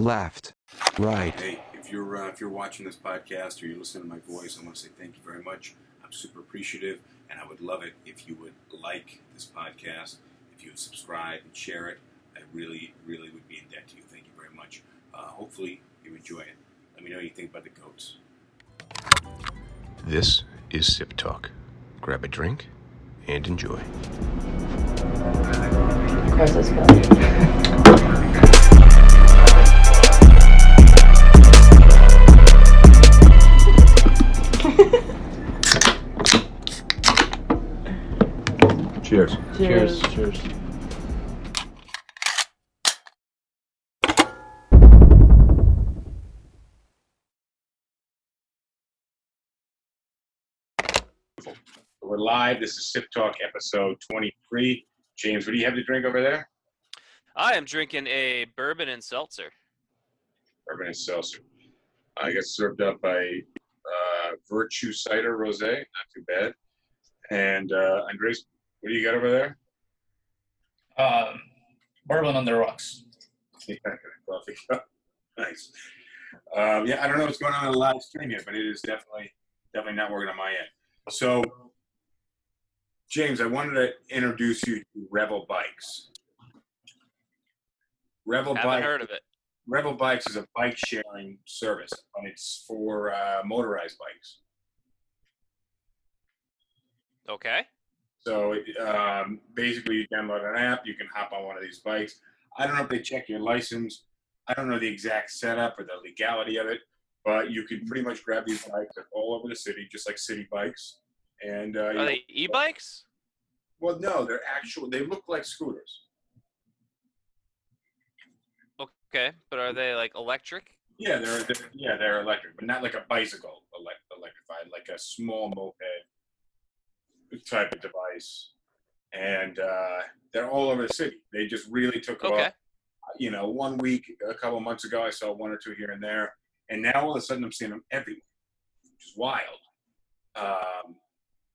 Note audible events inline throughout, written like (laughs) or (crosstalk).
left, right. Hey, if you're uh, if you're watching this podcast or you're listening to my voice, I want to say thank you very much. I'm super appreciative, and I would love it if you would like this podcast, if you would subscribe and share it. I really, really would be in debt to you. Thank you very much. Uh, hopefully, you enjoy it. Let me know what you think about the goats. This is Sip Talk. Grab a drink and enjoy. Where's this going? Cheers. Cheers. Cheers. We're live. This is Sip Talk episode 23. James, what do you have to drink over there? I am drinking a bourbon and seltzer. Bourbon and Seltzer. I got served up by uh, Virtue Cider Rosé, not too bad. And uh, Andres, what do you got over there? Um, bourbon on the rocks. (laughs) Yeah, coffee. Nice. Um, yeah, I don't know what's going on in the live stream yet, but it is definitely definitely not working on my end. So, James, I wanted to introduce you to Revel Bikes. Revel Haven't Bikes. heard of it. Revel Bikes is a bike sharing service, and it's for uh, motorized bikes. Okay. So um, basically, you download an app, you can hop on one of these bikes. I don't know if they check your license. I don't know the exact setup or the legality of it, but you can pretty much grab these bikes all over the city, just like Citi Bikes. And uh, Are they e-bikes? well, no, they're actual. They look like scooters. Okay, but are they like electric? Yeah, they're, they're yeah they're electric, but not like a bicycle elect, electrified, like a small moped type of device. And uh, they're all over the city. They just really took off. Okay. you know, one week, a couple months ago, I saw one or two here and there, and now all of a sudden I'm seeing them everywhere, which is wild. Um,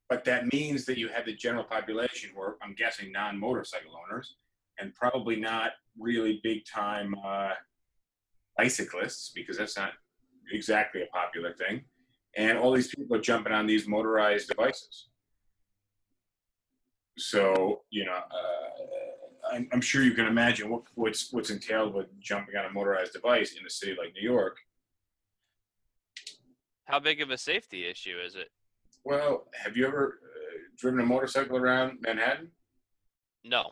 but that means that you have the general population, who are, I'm guessing, non-motorcycle owners, and probably not really big-time uh, bicyclists, because that's not exactly a popular thing. And all these people are jumping on these motorized devices. So you know, uh, I'm, I'm sure you can imagine what, what's what's entailed with jumping on a motorized device in a city like New York. How big of a safety issue is it? Well, have you ever uh, driven a motorcycle around Manhattan? No.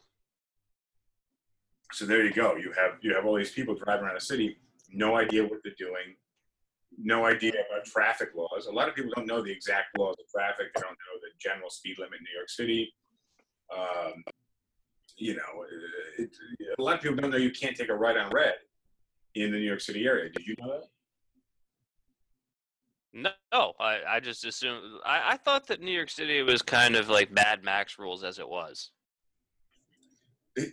So there you go. You have you have all these people driving around a city, no idea what they're doing, no idea about traffic laws. A lot of people don't know the exact laws of traffic. They don't know the general speed limit in New York City. Um, you know, it, a lot of people don't know you can't take a right on red in the New York City area. Did you know that? No, I, I just assumed. I, I thought that New York City was kind of like Mad Max rules as it was.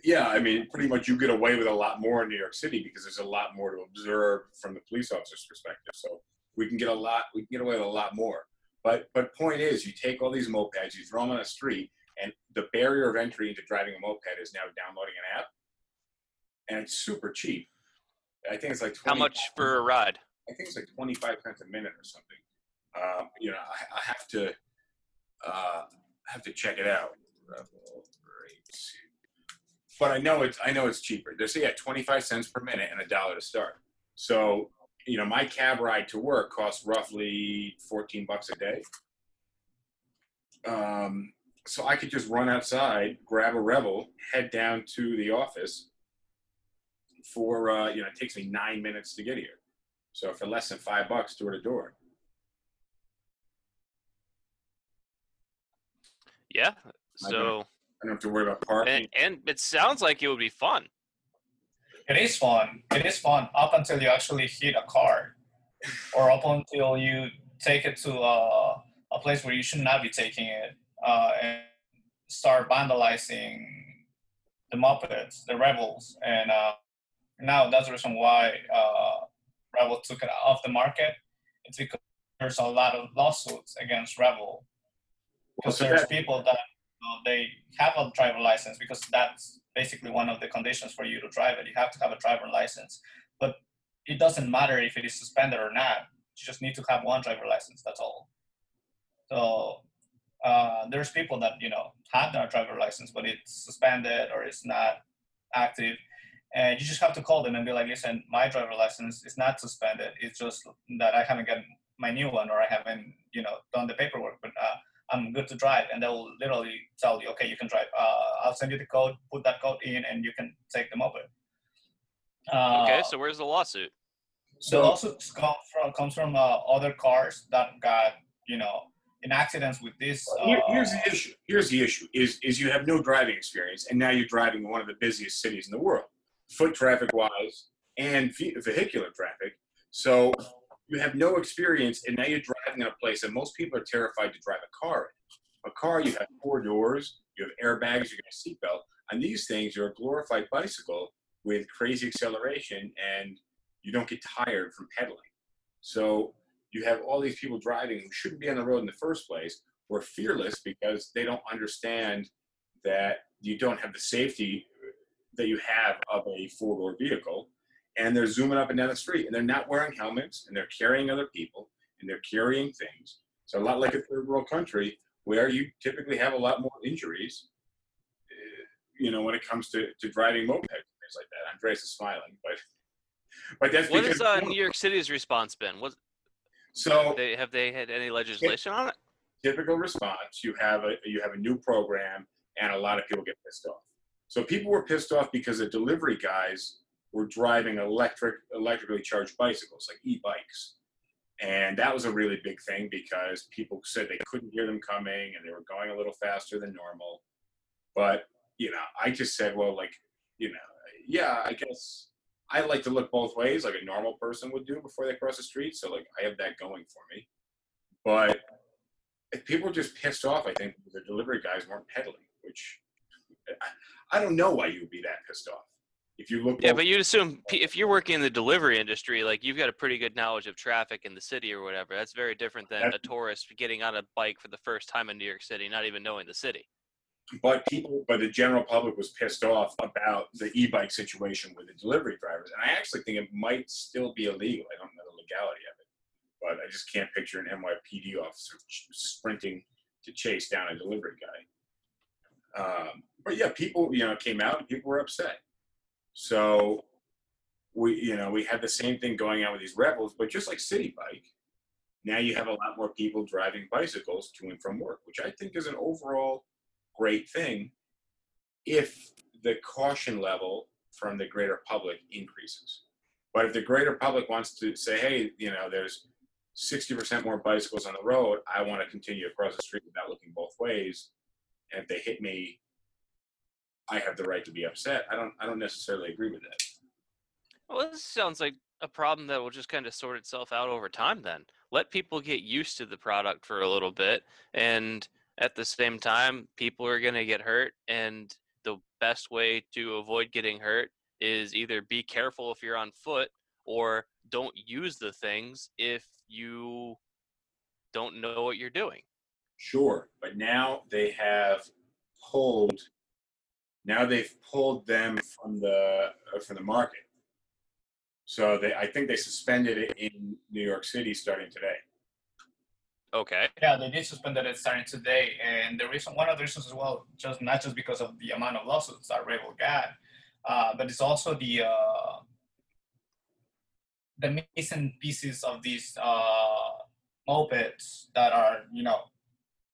Yeah, I mean, pretty much you get away with a lot more in New York City because there's a lot more to observe from the police officer's perspective. So we can get a lot, we can get away with a lot more. But but point is, you take all these mopeds, you throw them on a street, and the barrier of entry into driving a moped is now downloading an app, and it's super cheap. I think it's like 20, How much for a ride? I think it's like 25 cents a minute or something. Um, you know, I, I have to uh, have to check it out. But I know it's I know it's cheaper. They say at 25 cents per minute and a dollar to start. So you know, my cab ride to work costs roughly 14 bucks a day. Um, so I could just run outside, grab a Revel, head down to the office. For uh, you know, it takes me nine minutes to get here. So for less than five bucks, door to door. Yeah. I So, I don't have to worry about parking. and, and it sounds like it would be fun. It is fun. It is fun up until you actually hit a car, or up until you take it to uh, a place where you should not be taking it, uh, and start vandalizing the mopeds, the Revels, and uh, now that's the reason why uh, Revel took it off the market. It's because there's a lot of lawsuits against Revel because so there's that- people that you know, they have a driver license because that's basically one of the conditions for you to drive it. You have to have a driver license. But it doesn't matter if it is suspended or not. You just need to have one driver license. That's all. So uh, there's people that you know have their driver license, but it's suspended or it's not active, and you just have to call them and be like, "Listen, my driver license is not suspended. It's just that I haven't gotten my new one or I haven't you know done the paperwork, but uh, I'm good to drive." And they'll literally tell you, "Okay, you can drive. Uh, I'll send you the code. Put that code in, and you can take them over." Uh, Okay, so where's the lawsuit? the lawsuit come from, comes from uh, other cars that got you know in accidents with this. Uh, Here- here's the issue. Here's the issue: is is you have no driving experience, and now you're driving in one of the busiest cities in the world, foot traffic wise and vehicular traffic. So you have no experience, and now you're driving in a place that most people are terrified to drive a car in. A car, you have four doors, you have airbags, you got a seatbelt. On these things, you're a glorified bicycle with crazy acceleration, and you don't get tired from pedaling. So you have all these people driving who shouldn't be on the road in the first place who are fearless because they don't understand that you don't have the safety that you have of a four-door vehicle. And they're zooming up and down the street and they're not wearing helmets and they're carrying other people and they're carrying things. So a lot like a third world country where you typically have a lot more injuries uh, you know when it comes to, to driving mopeds and things like that. Andreas is smiling but but that's What has uh, New York City's response been? What so they have they had any legislation on it? typical response you have a you have a new program and a lot of people get pissed off. So people were pissed off because the delivery guys were driving electric electrically charged bicycles like e-bikes. And that was a really big thing because people said they couldn't hear them coming and they were going a little faster than normal. But you know i just said well like you know yeah i guess i like to look both ways like a normal person would do before they cross the street so like i have that going for me but if people were just pissed off, I think the delivery guys weren't pedaling, which I, I don't know why you would be that pissed off. If you look, Yeah, but you'd assume if you're working in the delivery industry, like you've got a pretty good knowledge of traffic in the city or whatever. That's very different than a tourist getting on a bike for the first time in New York City, not even knowing the city. But people, but the general public was pissed off about the e-bike situation with the delivery drivers, and I actually think it might still be illegal. I don't know the legality of it, but I just can't picture an NYPD officer sprinting to chase down a delivery guy. Um, but yeah, people, you know, came out and people were upset. So we, you know, we had the same thing going on with these Revels, but just like Citi Bike, now you have a lot more people driving bicycles to and from work, which I think is an overall great thing if the caution level from the greater public increases. But if the greater public wants to say, hey, you know, there's 60% more bicycles on the road, I want to continue across the street without looking both ways. And if they hit me, I have the right to be upset. I don't I don't necessarily agree with that. Well, this sounds like a problem that will just kind of sort itself out over time then. Let people get used to the product for a little bit and at the same time people are going to get hurt and the best way to avoid getting hurt is either be careful if you're on foot or don't use the things if you don't know what you're doing. Sure, but now they have pulled. Now they've pulled them from the uh, from the market. So they, I think they suspended it in New York City starting today. Okay. Yeah, they did suspend it starting today, and the reason, one of the reasons as well, just not just because of the amount of lawsuits that Revel got, uh, but it's also the uh, the missing pieces of these uh, mopeds that are, you know,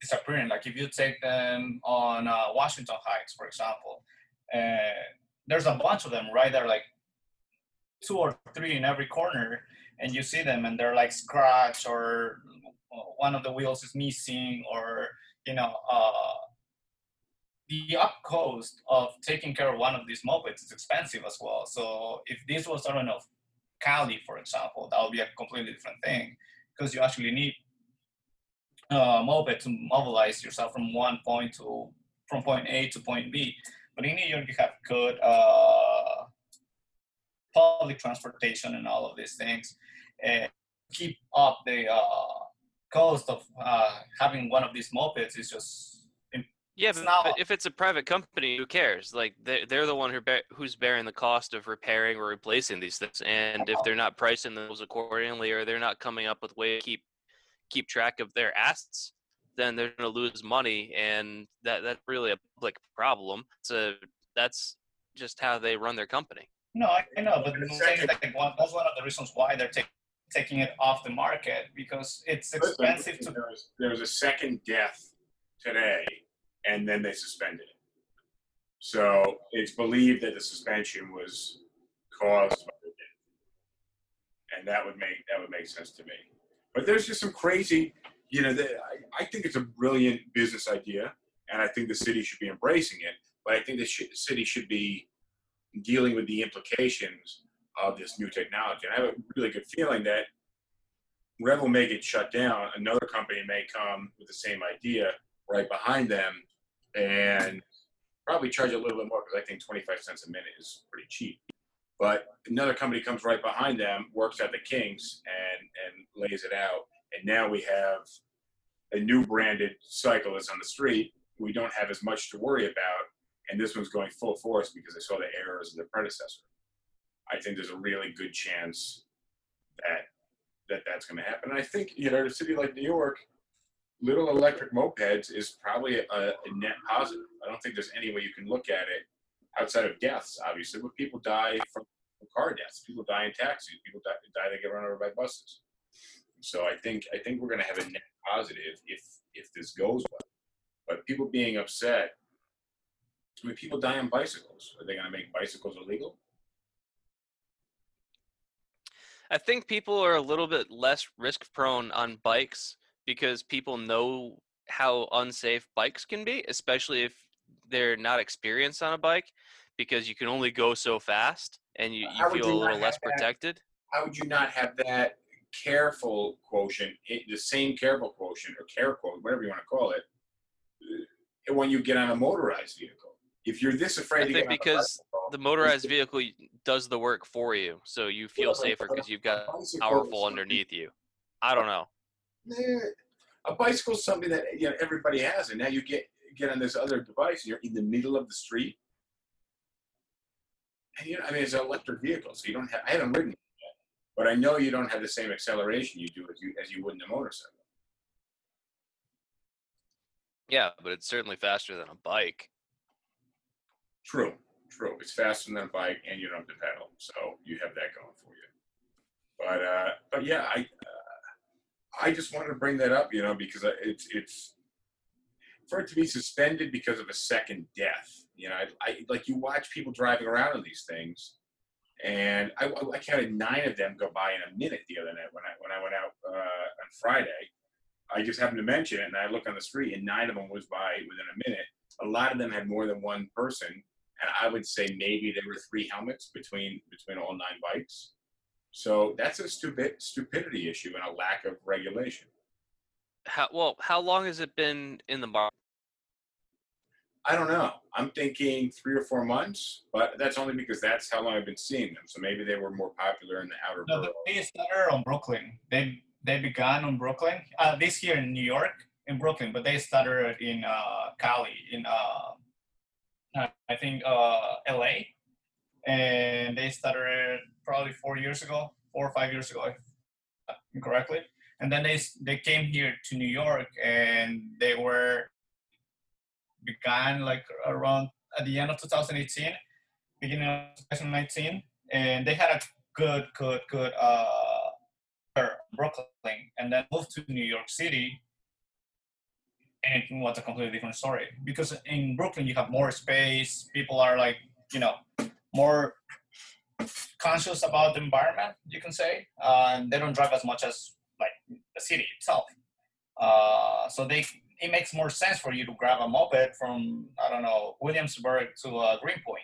disappearing. Like if you take them on uh, Washington Heights, for example, there's a bunch of them, right? They're like two or three in every corner, and you see them, and they're like scratched or one of the wheels is missing or you know uh, the up cost of taking care of one of these mopeds is expensive as well. So if this was i don't know cali for example that would be a completely different thing because you actually need a moped to mobilize yourself from one point to from point a to point b. But in new york you have good uh, public transportation and all of these things and keep up the uh, cost of uh, having one of these mopeds is just Yeah, but, but if it's a private company, who cares? Like they're, they're the one who bear, who's bearing the cost of repairing or replacing these things. And if they're not pricing those accordingly, or they're not coming up with way to keep keep track of their assets, then they're going to lose money, and that that's really a public problem. So that's just how they run their company. No, I, know, but And the the thing is second- that one, that's one of the reasons why they're ta- taking it off the market because it's expensive to. There was, there was a second death today, and then they suspended it. So it's believed that the suspension was caused by the death, and that would make that would make sense to me. But there's just some crazy, you know. The, I, I think it's a brilliant business idea, and I think the city should be embracing it. But I think the sh- city should be dealing with the implications of this new technology. And I have a really good feeling that Revel may get shut down. Another company may come with the same idea right behind them and probably charge a little bit more because I think 25 cents a minute is pretty cheap. But another company comes right behind them, works out the kinks, and, and lays it out. And now we have a new branded cyclist on the street. We don't have as much to worry about. And this one's going full force because they saw the errors of the predecessor. I think there's a really good chance that that that's going to happen. And I think you know, in a city like New York, little electric mopeds is probably a, a net positive. I don't think there's any way you can look at it outside of deaths, obviously, but people die from car deaths. People die in taxis. People die, die they get run over by buses. So I think I think we're going to have a net positive if if this goes well. But people being upset. I mean, people die on bicycles. Are they going to make bicycles illegal? I think people are a little bit less risk prone on bikes because people know how unsafe bikes can be, especially if they're not experienced on a bike, because you can only go so fast and you, you feel you a little less that? protected. how would you not have that careful quotient, the same careful quotient or care quotient, whatever you want to call it, uh, when you get on a motorized vehicle? If you're this afraid I think because bicycle, The motorized vehicle does the work for you, so you feel but- safer because you've got powerful underneath you. I don't know. a bicycle is something that you know everybody has, and now you get get on this other device, and you're in the middle of the street. And you know, I mean, it's an electric vehicle, so you don't have. I haven't ridden it yet, but I know you don't have the same acceleration you do as you as you would in a motorcycle. Yeah, but it's certainly faster than a bike. True, true. It's faster than a bike, and you don't have to pedal, so you have that going for you. But uh, but yeah, I uh, I just wanted to bring that up, you know, because it's it's for it to be suspended because of a second death. You know, I, I like you watch people driving around on these things, and I, I counted nine of them go by in a minute the other night when I when I went out uh, on Friday. I just happened to mention it, and I look on the street, and nine of them was by within a minute. A lot of them had more than one person, I would say maybe there were three helmets between between all nine bikes. So that's a stupid stupidity issue and a lack of regulation. How well? How long has it been in the market? I don't know. I'm thinking three or four months, but that's only because that's how long I've been seeing them. So maybe they were more popular in the outer No, boroughs. they started on Brooklyn. They they began on Brooklyn. Uh, this here in New York, in Brooklyn, but they started in uh, Cali, in uh, I think uh, L.A. And they started probably four years ago, four or five years ago, correctly. And then they they came here to New York, and they were began like around at the end of 2018, beginning of 2019, and they had a good, good, good uh, Brooklyn, and then moved to New York City, and it was a completely different story. Because in Brooklyn, you have more space. People are like, you know, more conscious about the environment. You can say, uh, and they don't drive as much as like the city itself. Uh, so they it makes more sense for you to grab a moped from I don't know Williamsburg to uh, Greenpoint.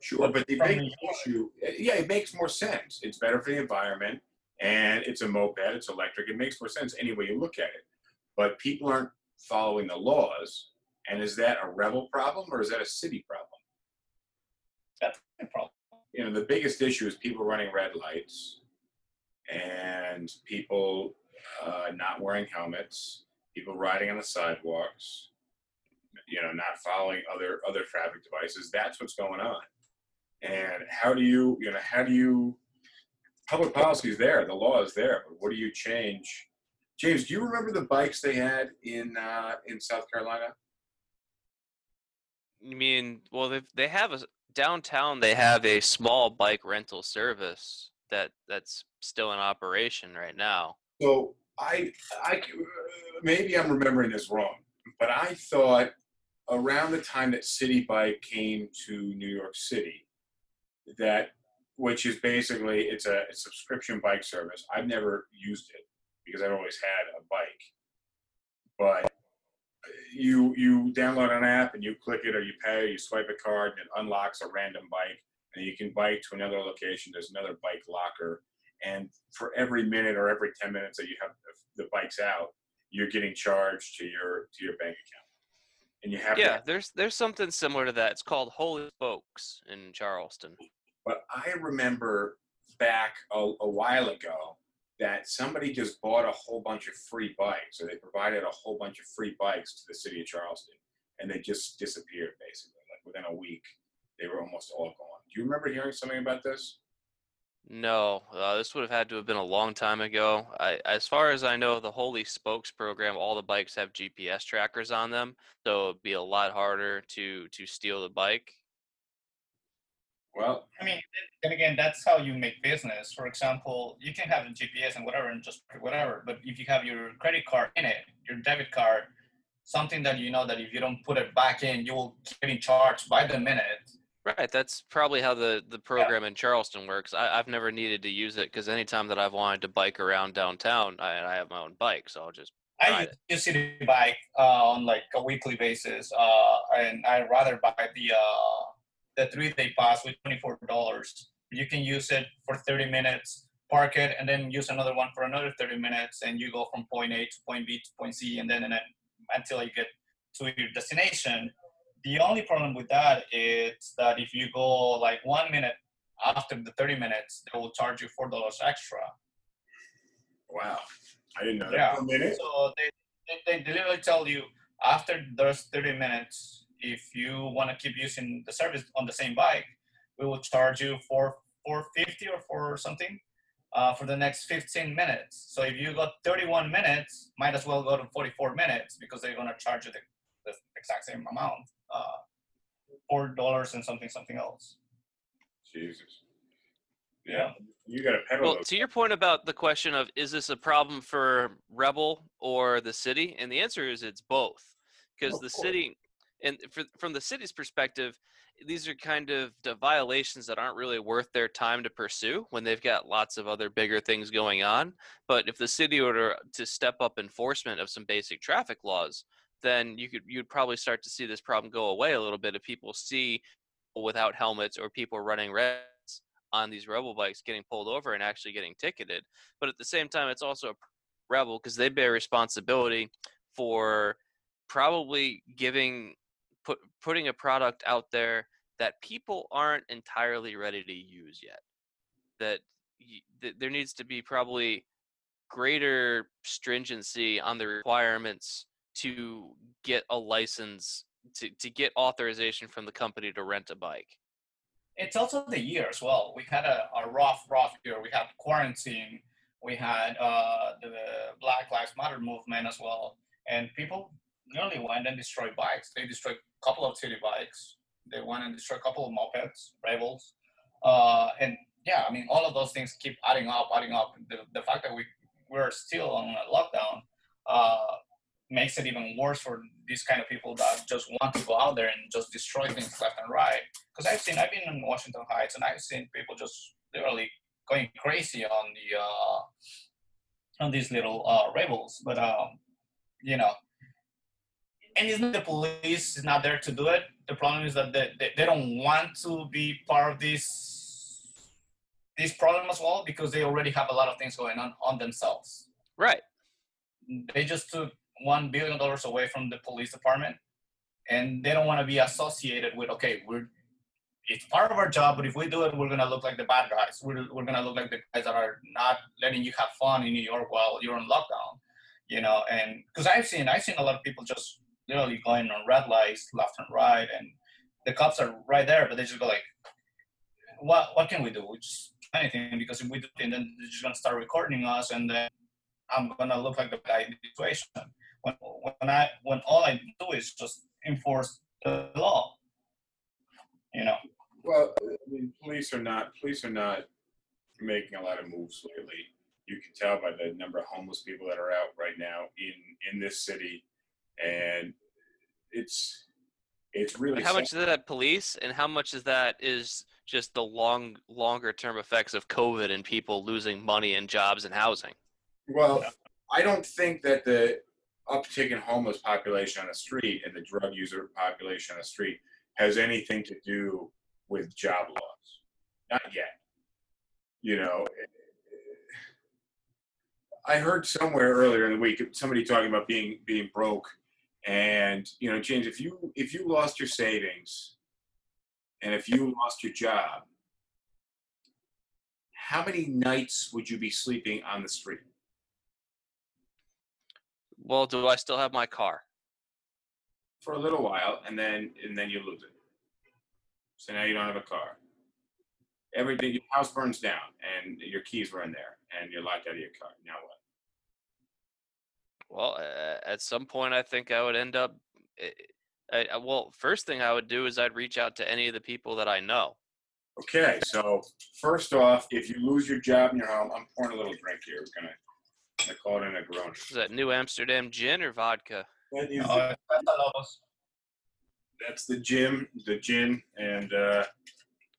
Sure, but big the- issue, yeah, it makes more sense. It's better for the environment, and it's a moped, it's electric. It makes more sense any way you look at it. But people aren't following the laws, and is that a Revel problem or is that a city problem? That's the problem. You know, the biggest issue is people running red lights, and people uh, not wearing helmets, people riding on the sidewalks, you know, not following other other traffic devices. That's what's going on. And how do you, you know, how do you? Public policy is there, the law is there, but what do you change? James, do you remember the bikes they had in uh, in South Carolina? You mean, well, they they have a downtown. They have a small bike rental service that that's still in operation right now. So I, I maybe I'm remembering this wrong, but I thought around the time that Citi Bike came to New York City, that which is basically it's a, a subscription bike service. I've never used it because I've always had a bike, but you you download an app and you click it or you pay, you swipe a card and it unlocks a random bike and you can bike to another location. There's another bike locker and for every minute or every 10 minutes that you have the, bikes out you're getting charged to your to your bank account and you have Yeah, there's there's something similar to that. It's called Holy Spokes in Charleston. but i remember back a, a while ago that somebody just bought a whole bunch of free bikes or they provided a whole bunch of free bikes to the city of charleston and they just disappeared basically like within a week they were almost all gone do you remember hearing something about this No, uh, this would have had to have been a long time ago. I, as far as I know, the Holy Spokes program, all the bikes have GPS trackers on them, so it'd be a lot harder to to steal the bike. Well I mean, then- then again, that's how you make business. For example, you can have a GPS and whatever and just whatever, but if you have your credit card in it, your debit card, something that you know that if you don't put it back in, you will get in charged by the minute. Right, that's probably how the the program in Charleston works. I, I've never needed to use it because anytime that I've wanted to bike around downtown, I, I have my own bike, so I'll just I Right. use Citi Bike uh, on like a weekly basis, uh, and I rather buy the uh, the three day pass with twenty four dollars. You can use it for thirty minutes, park it, and then use another one for another thirty minutes, and you go from point A to point B to point C, and then and then until you get to your destination. The only problem with that is that if you go like one minute after the thirty minutes, they will charge you four dollars extra. wow i didn't know Yeah. that minute So they, they, they literally tell you after those 30 minutes, if you want to keep using the service on the same bike, we will charge you for 450 or for something uh, for the next 15 minutes. So if you got 31 minutes, might as well go to 44 minutes because they're going to charge you the, the exact same amount. Uh, Four dollars and something something else. jesus Yeah. you got to pedal Well, those to your point about the question of is this a problem for Revel or the city, and the answer is it's both, because the course. city, and for, from the city's perspective, these are kind of the violations that aren't really worth their time to pursue when they've got lots of other bigger things going on. But if the city were to, step up enforcement of some basic traffic laws, then you could you'd probably start to see this problem go away a little bit if people see without helmets or people running reds on these Revel bikes getting pulled over and actually getting ticketed. But at the same time, it's also a Revel because they bear responsibility for probably giving put putting a product out there that people aren't entirely ready to use yet. That, y- that there needs to be probably greater stringency on the requirements to get a license to, to get authorization from the company to rent a bike. it's also the year as well. We had a, a rough, rough year. We had quarantine. We had uh, the Black Lives Matter movement as well. And people nearly went and destroyed bikes. They destroyed a couple of Citi Bikes. They went and destroyed a couple of mopeds, Revels. Uh, and yeah, I mean, all of those things keep adding up, adding up. The, the fact that we, we're still on a lockdown uh, makes it even worse for these kind of people that just want to go out there and just destroy things left and right because I've seen I've been in Washington Heights and I've seen people just literally going crazy on the uh, on these little uh, Revels. But um, you know, and it's not the police is not there to do it. The problem is that they, they, they don't want to be part of this this problem as well because they already have a lot of things going on on themselves. Right. They just took one billion dollars away from the police department, and they don't want to be associated with okay, we're it's part of our job, but if we do it, we're gonna look like the bad guys. We're, we're gonna look like the guys that are not letting you have fun in New York while you're on lockdown, you know. And because I've seen I've seen a lot of people just literally going on red lights left and right, and the cops are right there, but they just go like, "What? What can we do? We just anything because if we do, and then they're just gonna start recording us, and then I'm gonna look like the guy in the situation." When when I when all I do is just enforce the law, you know. Well, I mean, police are not police are not making a lot of moves lately. You can tell by the number of homeless people that are out right now in in this city, and it's it's really how much sad. is that police and how much is that is just the long longer term effects of covid and people losing money and jobs and housing Well, I don't think that the uptick in homeless population on the street and the drug user population on the street has anything to do with job loss. Not yet. You know, I heard somewhere earlier in the week somebody talking about being being broke, and you know, James, if you if you lost your savings, and if you lost your job, how many nights would you be sleeping on the street? well do i still have my car for a little while and then and then you lose it. So now you don't have a car. Everything your house burns down and your keys were in there and you're locked out of your car. Now what? Well uh, at some point i think i would end up eh, I, I, well first thing i would do is i'd reach out to any of the people that i know. Okay, so first off, if you lose your job in your home, I'm pouring a little drink here. We're gonna, gonna call it a Negroni. is that new amsterdam gin or vodka? That is Uh, that's the gin, the gin, and uh,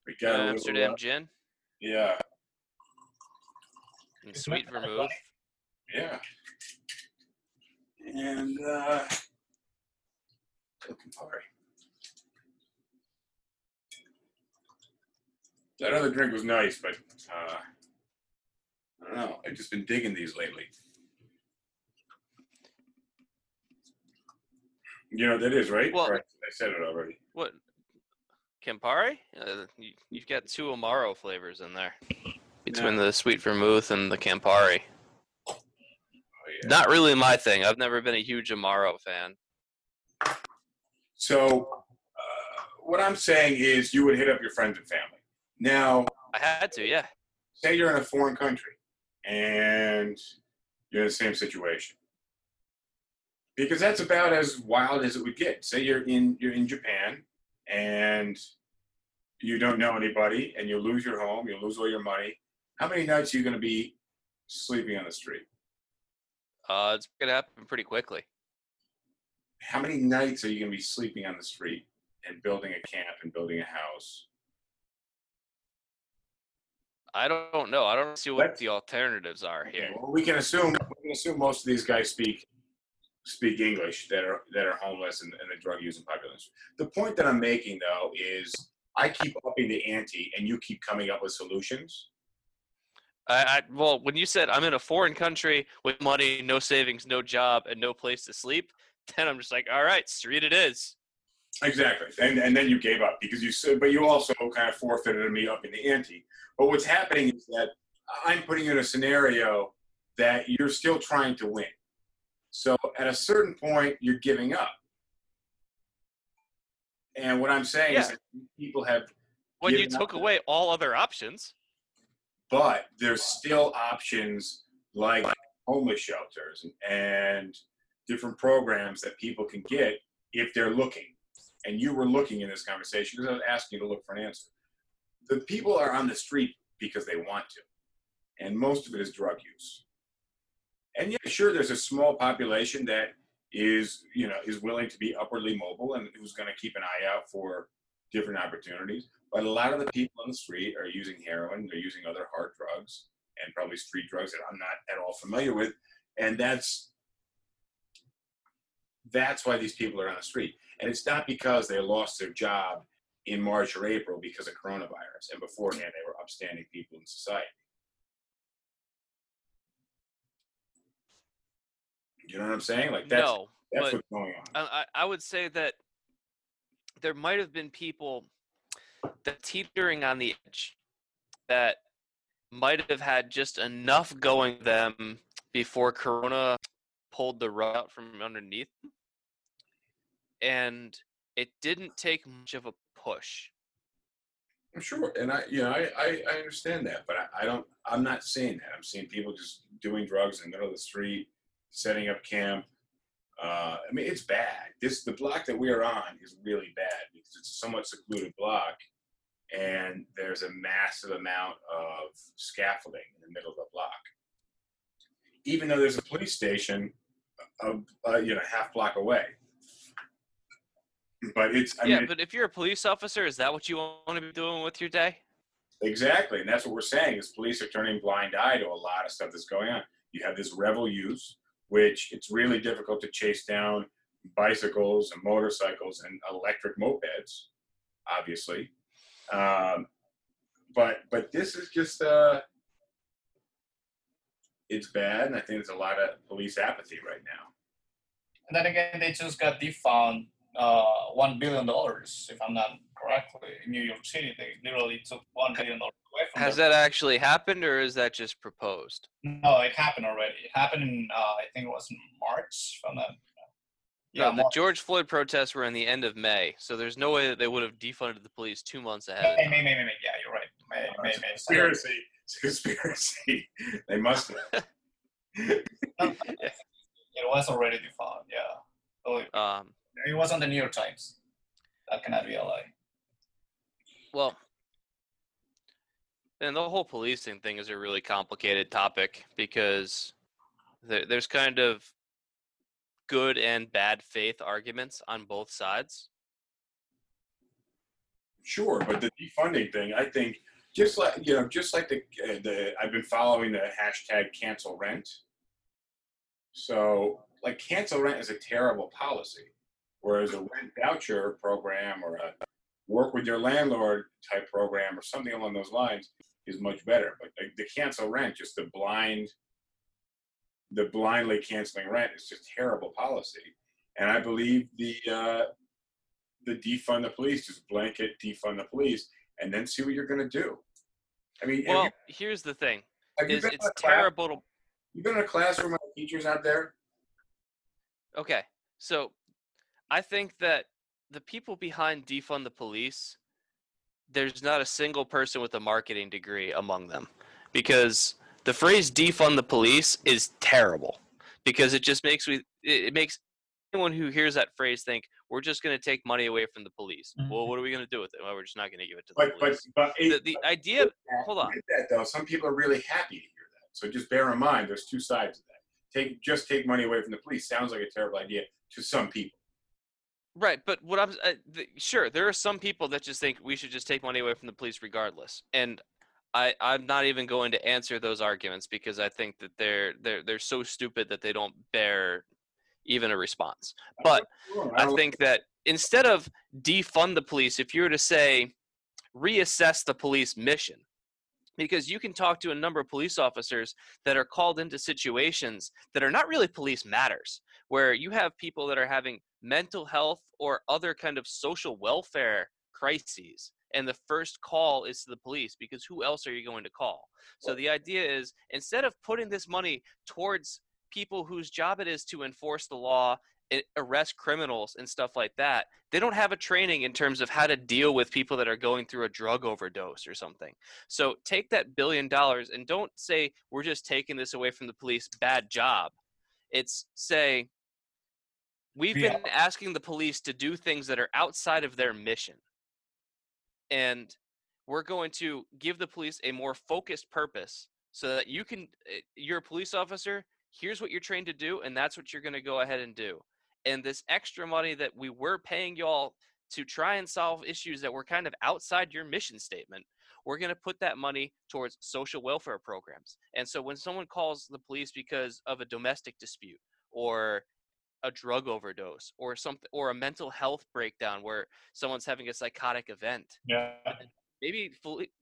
we got a little, amsterdam uh, gin? yeah, and sweet vermouth? yeah, and uh, Campari. That other drink was nice, but uh, I don't know. I've just been digging these lately. You know what that is, right? Well- I said it already. what campari uh, you, you've got two amaro flavors in there between the sweet vermouth and the campari yeah. not really my thing. I've never been a huge amaro fan. So, uh, what I'm saying is, you would hit up your friends and family. Now, i had to yeah. say you're in a foreign country and you're in the same situation. Because that's about as wild as it would get. Say you're in you're in japan and you don't know anybody and you lose your home you lose all your money. How many nights are you going to be sleeping on the street uh, it's gonna happen pretty quickly how many nights are you going to be sleeping on the street and building a camp and building a house i don't know i don't see what the alternatives are here well, we can assume we can assume most of these guys speak speak English that are that are homeless and, and the drug using population. The point that I'm making though is I keep upping the ante and you keep coming up with solutions. I, I well when you said i'm in a foreign country with money no savings no job and no place to sleep (laughs) then i'm just like all right street it is Exactly. And and then you gave up because you said but you also kind of forfeited me up in the ante. But what's happening is that I'm putting in a scenario that you're still trying to win. So at a certain point you're giving up. And what I'm saying is Yeah. that people have when you took away all other options but there's still options like homeless shelters and different programs that people can get if they're looking. And you were looking in this conversation because I was asking you to look for an answer. The people are on the street because they want to, and most of it is drug use. And yeah, sure, there's a small population that is, you know, is willing to be upwardly mobile and who's going to keep an eye out for different opportunities. But a lot of the people on the street are using heroin, they're using other hard drugs, and probably street drugs that I'm not at all familiar with. And that's that's why these people are on the street. And it's not because they lost their job in March or April because of coronavirus. And beforehand they were upstanding people in society. You know what I'm saying? Like that's no that's what's going on. I, I I would say that there might have been people that teetering on the edge that might have had just enough going them before Corona pulled the rug out from underneath. and it didn't take much of a push. I'm sure, and I, you know, I, I, I understand that, but I, I don't. I'm not saying that. I'm seeing people just doing drugs in the middle of the street, setting up camp. Uh, I mean, it's bad. This the block that we are on is really bad because it's a somewhat secluded block, and there's a massive amount of scaffolding in the middle of the block. Even though there's a police station, a, a you know half block away. But it's I yeah, mean, but if you're a police officer, is that what you want to be doing with your day? Exactly, and that's what we're saying is police are turning blind eye to a lot of stuff that's going on. You have this Revel use, which it's really difficult to chase down bicycles and motorcycles and electric mopeds, obviously. Um, but but this is just uh, it's bad, and I think there's a lot of police apathy right now. And then again, they just got defund uh, one billion dollars, if I'm not correctly, in New York City. They literally took one billion dollars away from Has them. that actually happened, or is that just proposed? No, it happened already. It happened in uh, I think it was in March. If I'm not. No, Yeah, the March. George Floyd protests were in the end of May, so there's no way that they would have defunded the police two months ahead. Of May. May, May, May, May. Yeah, you're right. May, Uh, May, it's a May. conspiracy. It's (laughs) a conspiracy. they must have. (laughs) It was already defunct. Yeah. So it, Um, it was on the New York Times. That cannot be a lie. well, and the whole policing thing is a really complicated topic because there, there's kind of good and bad faith arguments on both sides. Sure, but the defunding thing, I think, just like you know, just like the uh, the I've been following the hashtag cancel rent. So, like, cancel rent is a terrible policy, whereas a rent voucher program or a work with your landlord type program or something along those lines is much better. But the, the cancel rent, just the blind, the blindly canceling rent, is just terrible policy. And I believe the uh, the defund the police, just blanket defund the police, and then see what you're going to do. I mean, Well, you- here's the thing: is it's class- terrible to You've been in a classroom with teachers out there. Okay, so I think that the people behind defund the police, there's not a single person with a marketing degree among them, because the phrase defund the police is terrible, because it just makes we it it makes anyone who hears that phrase think we're just going to take money away from the police. Well, what are we going to do with it? Well, we're just not going to give it to the But but police. but the, it, the idea, hold on. That though, some people are really happy to hear that. So just bear in mind, there's two sides of that. Take just take money away from the police sounds like a terrible idea to some people. Right, but what I'm uh, th- sure there are some people that just think we should just take money away from the police regardless, and I I'm not even going to answer those arguments because I think that they're they're they're so stupid that they don't bear even a response. But I think that instead of defund the police, if you were to say reassess the police mission, because you can talk to a number of police officers that are called into situations that are not really police matters, where you have people that are having mental health or other kind of social welfare crises. And the first call is to the police because who else are you going to call? So the idea is instead of putting this money towards people whose job it is to enforce the law eh, arrest criminals and stuff like that they don't have a training in terms of how to deal with people that are going through a drug overdose or something so take that billion dollars and don't say we're just taking this away from the police bad job it's say we've Yeah. been asking the police to do things that are outside of their mission and we're going to give the police a more focused purpose so that you can eh, you're a police officer here's what you're trained to do and that's what you're going to go ahead and do. And this extra money that we were paying y'all to try and solve issues that were kind of outside your mission statement we're going to put that money towards social welfare programs. And so when someone calls the police because of a domestic dispute or a drug overdose or something or a mental health breakdown where someone's having a psychotic event Yeah. maybe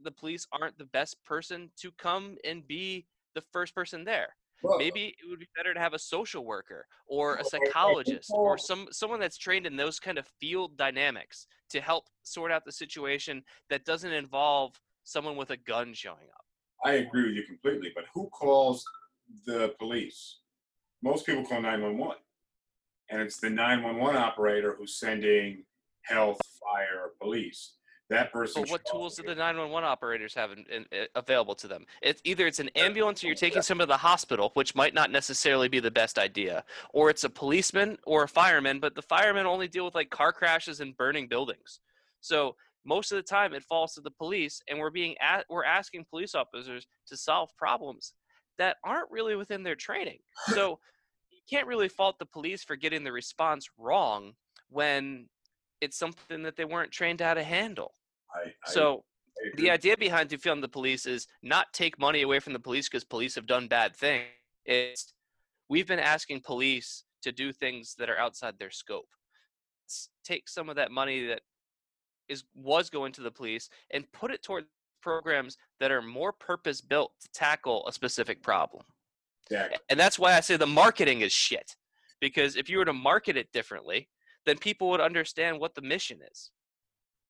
the police aren't the best person to come and be the first person there Well, maybe it would be better to have a social worker or a Well, I- I think psychologist or some someone that's trained in those kind of field dynamics to help sort out the situation that doesn't involve someone with a gun showing up I agree with you completely, but who calls the police? Most people call 911. And it's the 911 operator who's sending health, fire, police. That person. But what tools do the 911 operators have in, in, uh, available to them? It's either it's an ambulance or you're taking someone to the hospital, which might not necessarily be the best idea, or it's a policeman or a fireman, but the firemen only deal with like car crashes and burning buildings. So most of the time it falls to the police, and we're being at, we're asking police officers to solve problems that aren't really within their training. So can't really fault the police for getting the response wrong when it's something that they weren't trained how to handle. I, I- So I the idea behind defund the police is not take money away from the police because police have done bad things. It's we've been asking police to do things that are outside their scope. Let's take some of that money that is was going to the police and put it toward programs that are more purpose built to tackle a specific problem. Exactly. And that's why I say the marketing is shit. Because if you were to market it differently, then people would understand what the mission is.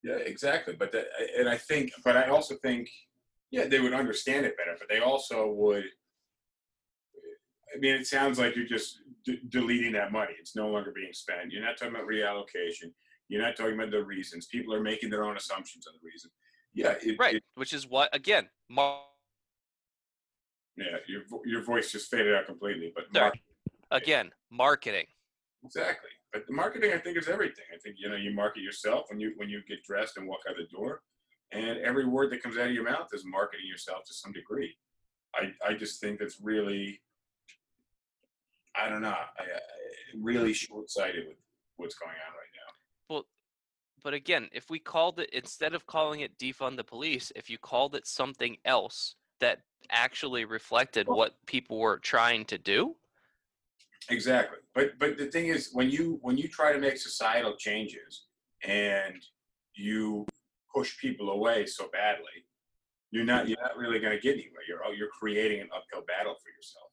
Yeah, exactly. But that, and I think, but I also think, yeah, they would understand it better. But they also would. I mean, it sounds like you're just d- deleting that money. It's no longer being spent. You're not talking about reallocation. You're not talking about the reasons. People are making their own assumptions on the reason. Yeah, it, Right. it- Which is what again, yeah, your vo- your voice just faded out completely. But Sorry. again, marketing. exactly. But the marketing, I think, is everything. I think you know you market yourself when you when you get dressed and walk out the door, and every word that comes out of your mouth is marketing yourself to some degree. I I just think that's really, I don't know, I, I really short sighted with what's going on right now. Well, but again, if we called it instead of calling it defund the police, if you called it something else that actually reflected what people were trying to do, Exactly. But but the thing is when you when you try to make societal changes and you push people away so badly, you're not you're not really going to get anywhere. You're you're creating an uphill battle for yourself.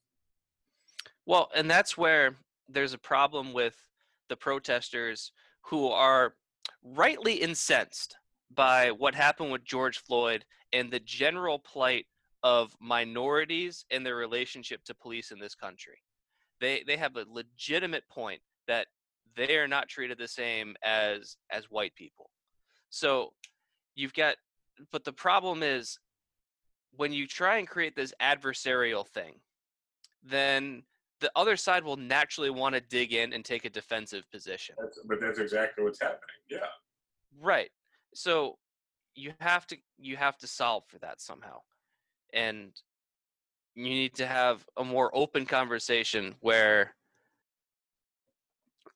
Well, and that's where there's a problem with the protesters who are rightly incensed by what happened with George Floyd and the general plight of minorities and their relationship to police in this country. They they have a legitimate point that they are not treated the same as as white people. So you've got but the problem is when you try and create this adversarial thing, then the other side will naturally want to dig in and take a defensive position. That's, but that's exactly what's happening. Yeah. Right. So you have to you have to solve for that somehow. And you need to have a more open conversation where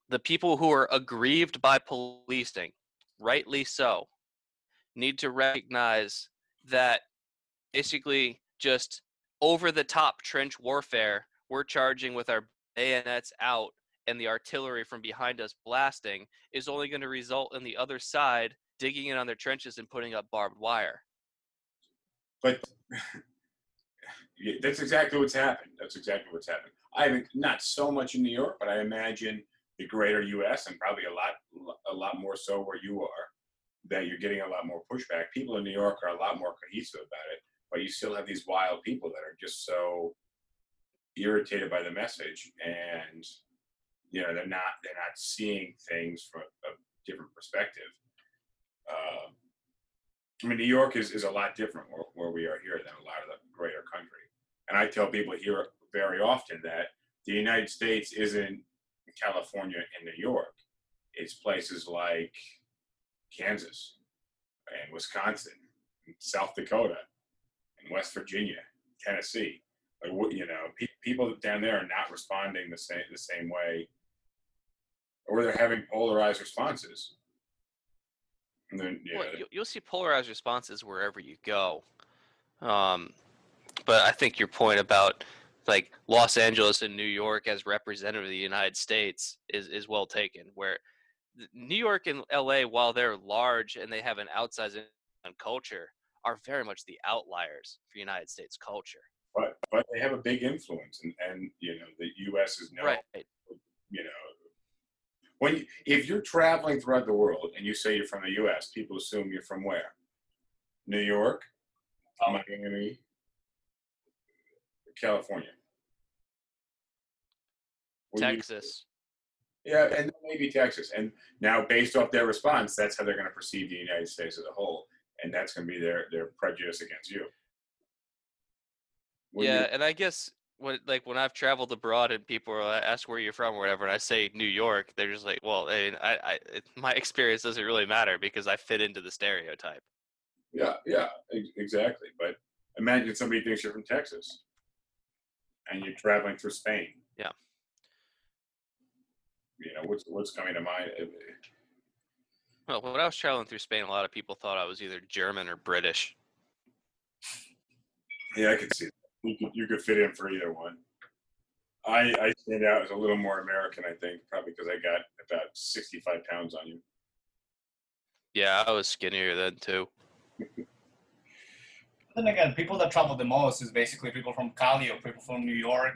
the people who are aggrieved by policing, rightly so, need to recognize that basically just over the top trench warfare we're charging with our bayonets out and the artillery from behind us blasting is only going to result in the other side digging in on their trenches and putting up barbed wire. But (laughs) yeah, that's exactly what's happened. That's exactly what's happened. I mean, not so much in New York, but I imagine the greater U.S. and probably a lot, a lot more so where you are, that you're getting a lot more pushback. People in New York are a lot more cohesive about it, but you still have these wild people that are just so irritated by the message, and you know they're not they're not seeing things from a different perspective. Uh, I mean, New York is, is a lot different where, where we are here than a lot of the greater country. And I tell people here very often that the United States isn't California and New York. It's places like Kansas and Wisconsin, and South Dakota, and West Virginia, Tennessee. Like you know, pe- people down there are not responding the same the same way, or they're having polarized responses. Then, you Well, you'll see polarized responses wherever you go. Um, but I think your point about like Los Angeles and New York as representative of the United States is, is well taken. Where New York and LA, while they're large and they have an outsized culture, are very much the outliers for United States culture. but but they have a big influence, and and you know the U.S. is known. Right. You know, when you, if you're traveling throughout the world and you say you're from the U.S., people assume you're from where? New York, Miami, California. When you- Texas. Yeah, and maybe Texas. And now, based off their response, that's how they're going to perceive the United States as a whole, and that's going to be their their prejudice against you. Yeah, you- and I guess when like when I've traveled abroad and people ask where you're from or whatever, and I say New York, they're just like, well, I, mean, I, I it, (laughs) my experience doesn't really matter because I fit into the stereotype. yeah, yeah, exactly. But imagine somebody thinks you're from Texas, and you're traveling through Spain. Yeah. You know what's what's coming to mind? Well, when I was traveling through Spain, a lot of people thought I was either German or British. Yeah, I could see that. You could, you could fit in for either one. I, I stand out as a little more American, I think, probably because I got about 65 pounds on you. Yeah, I was skinnier then too. (laughs) Then again, people that travel the most is basically people from Cali or people from New York,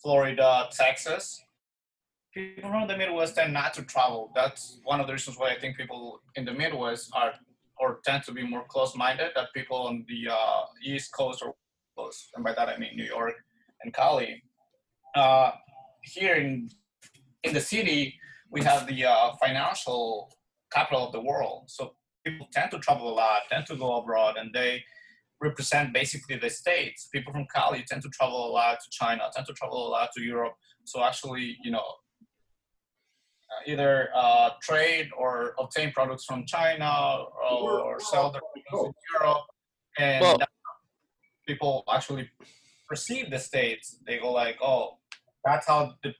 Florida, Texas. People from the Midwest tend not to travel. That's one of the reasons why I think people in the Midwest are or tend to be more close-minded than people on the uh, East Coast or Coast. And by that I mean New York and Cali. Uh, here in in the city, we have the uh, financial capital of the world. So people tend to travel a lot, tend to go abroad, and they represent basically the states. People from Cali tend to travel a lot to China, tend to travel a lot to Europe. So actually, you know, uh, either uh, trade or obtain products from China or, or sell their products in Europe, and Well- that's how people actually perceive the states. They go like, "Oh, that's how the,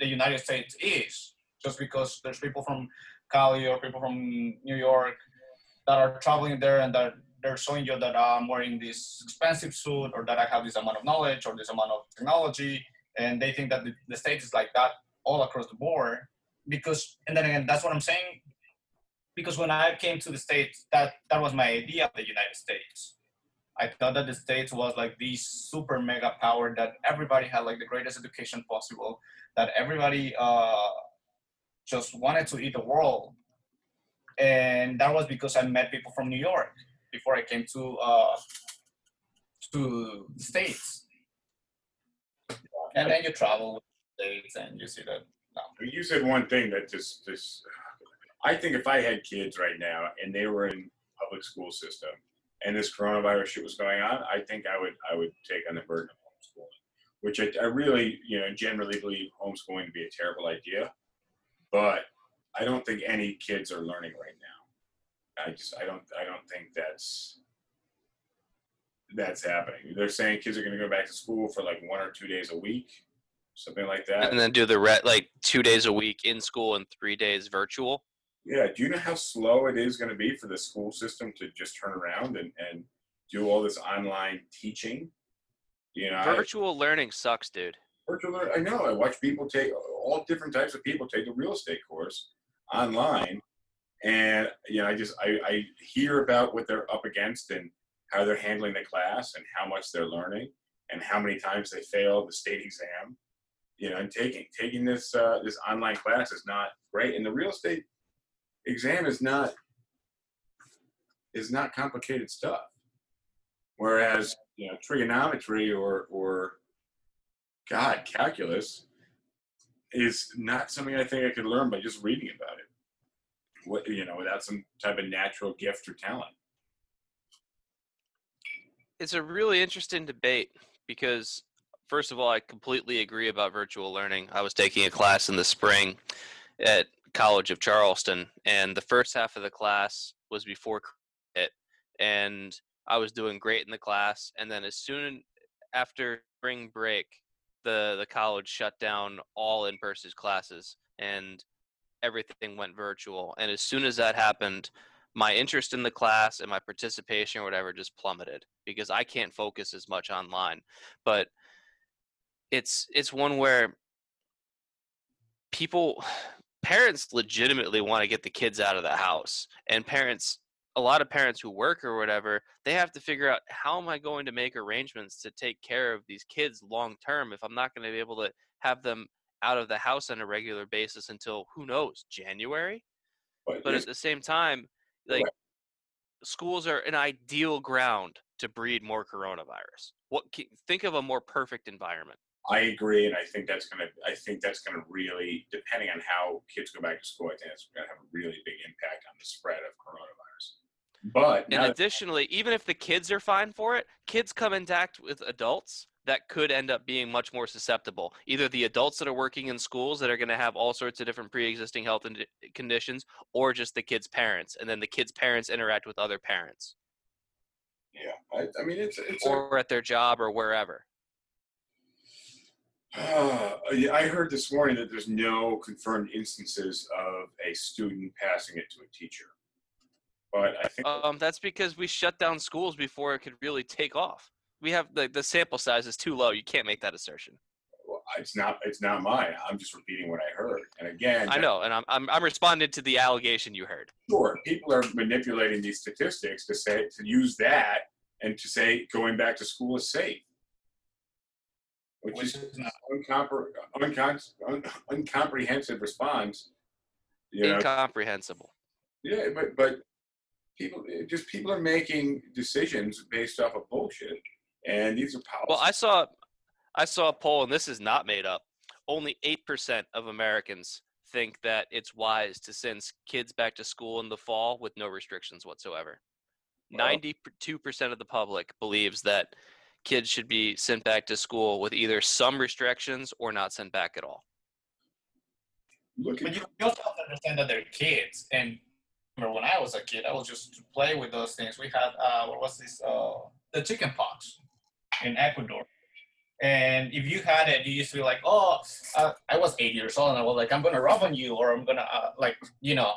the United States is," just because there's people from Cali or people from New York that are traveling there and that they're showing you that ah, I'm wearing this expensive suit or that I have this amount of knowledge or this amount of technology, and they think that the, the states is like that all across the board. Because and then again, that's what I'm saying. Because when I came to the states, that that was my idea of the United States. I thought that the states was like the super mega power that everybody had like the greatest education possible, that everybody uh, just wanted to eat the world, and that was because I met people from New York before I came to uh, to the states. And then you travel with the states and you see that. You said one thing that just, just, I think if I had kids right now and they were in public school system and this coronavirus shit was going on, I think I would, I would take on the burden of homeschooling, which I, I really, you know, generally believe homeschooling to be a terrible idea, but I don't think any kids are learning right now. I just, I don't, I don't think that's, that's happening. They're saying kids are going to go back to school for like one or two days a week, something like that. And then do the re- like two days a week in school and three days virtual. Yeah, do you know how slow it is going to be for the school system to just turn around and, and do all this online teaching? You know, I, Virtual learning sucks, dude. virtual learning, I know. I watch people take all different types of people take the real estate course online, and you know, I just I, I hear about what they're up against and how they're handling the class and how much they're learning and how many times they fail the state exam. You know, and taking taking this uh, this online class is not great, and the real estate exam is not is not complicated stuff. Whereas you know trigonometry or or God calculus is not something I think I could learn by just reading about it. What you know, without some type of natural gift or talent. It's a really interesting debate because, first of all, I completely agree about virtual learning. I was taking a class in the spring at College of Charleston, and the first half of the class was before it, and I was doing great in the class. And then as soon after spring break, the the college shut down all in-person classes, and everything went virtual. And as soon as that happened, my interest in the class and my participation or whatever just plummeted because I can't focus as much online. But it's it's one where people parents legitimately want to get the kids out of the house and parents a lot of parents who work or whatever they have to figure out how am i going to make arrangements to take care of these kids long term if i'm not going to be able to have them out of the house on a regular basis until who knows january? But, but at the same time like schools are an ideal ground to breed more coronavirus. What think of a more perfect environment I agree, and I think that's gonna. I think that's gonna really, depending on how kids go back to school, I think it's gonna have a really big impact on the spread of coronavirus. But And now that- additionally, even if the kids are fine for it, kids come intact with adults that could end up being much more susceptible. Either the adults that are working in schools that are going to have all sorts of different pre-existing health and eh, conditions, or just the kids' parents, and then the kids' parents interact with other parents, yeah, I, I mean, it's it's. a- or at their job or wherever. Uh, I heard this morning that there's no confirmed instances of a student passing it to a teacher. But I think Um, that's because we shut down schools before it could really take off. We have the the sample size is too low. You can't make that assertion. well, it's not it's not mine. I'm just repeating what I heard. And again, I know, and I'm I'm, I'm responding to the allegation you heard. sure, people are manipulating these statistics to say to use that and to say going back to school is safe, which, Which is is not. uncompre- uncon- un- uncomprehensive response. You know, Incomprehensible. Yeah, but but people just people are making decisions based off of bullshit, and these are policies. Well, I saw I saw a poll, and this is not made up. Only eight percent of Americans think that it's wise to send kids back to school in the fall with no restrictions whatsoever. Well- Ninety-two percent of the public believes that kids should be sent back to school with either some restrictions or not sent back at all. look But at you you also have to understand that they're kids. And remember when I was a kid, I was just to play with those things. We had uh, what was this? Uh, the chicken pox in Ecuador. And if you had it, you used to be like, oh, uh, I was eight years old, and I was like, I'm gonna rub on you, or I'm gonna uh, like, you know,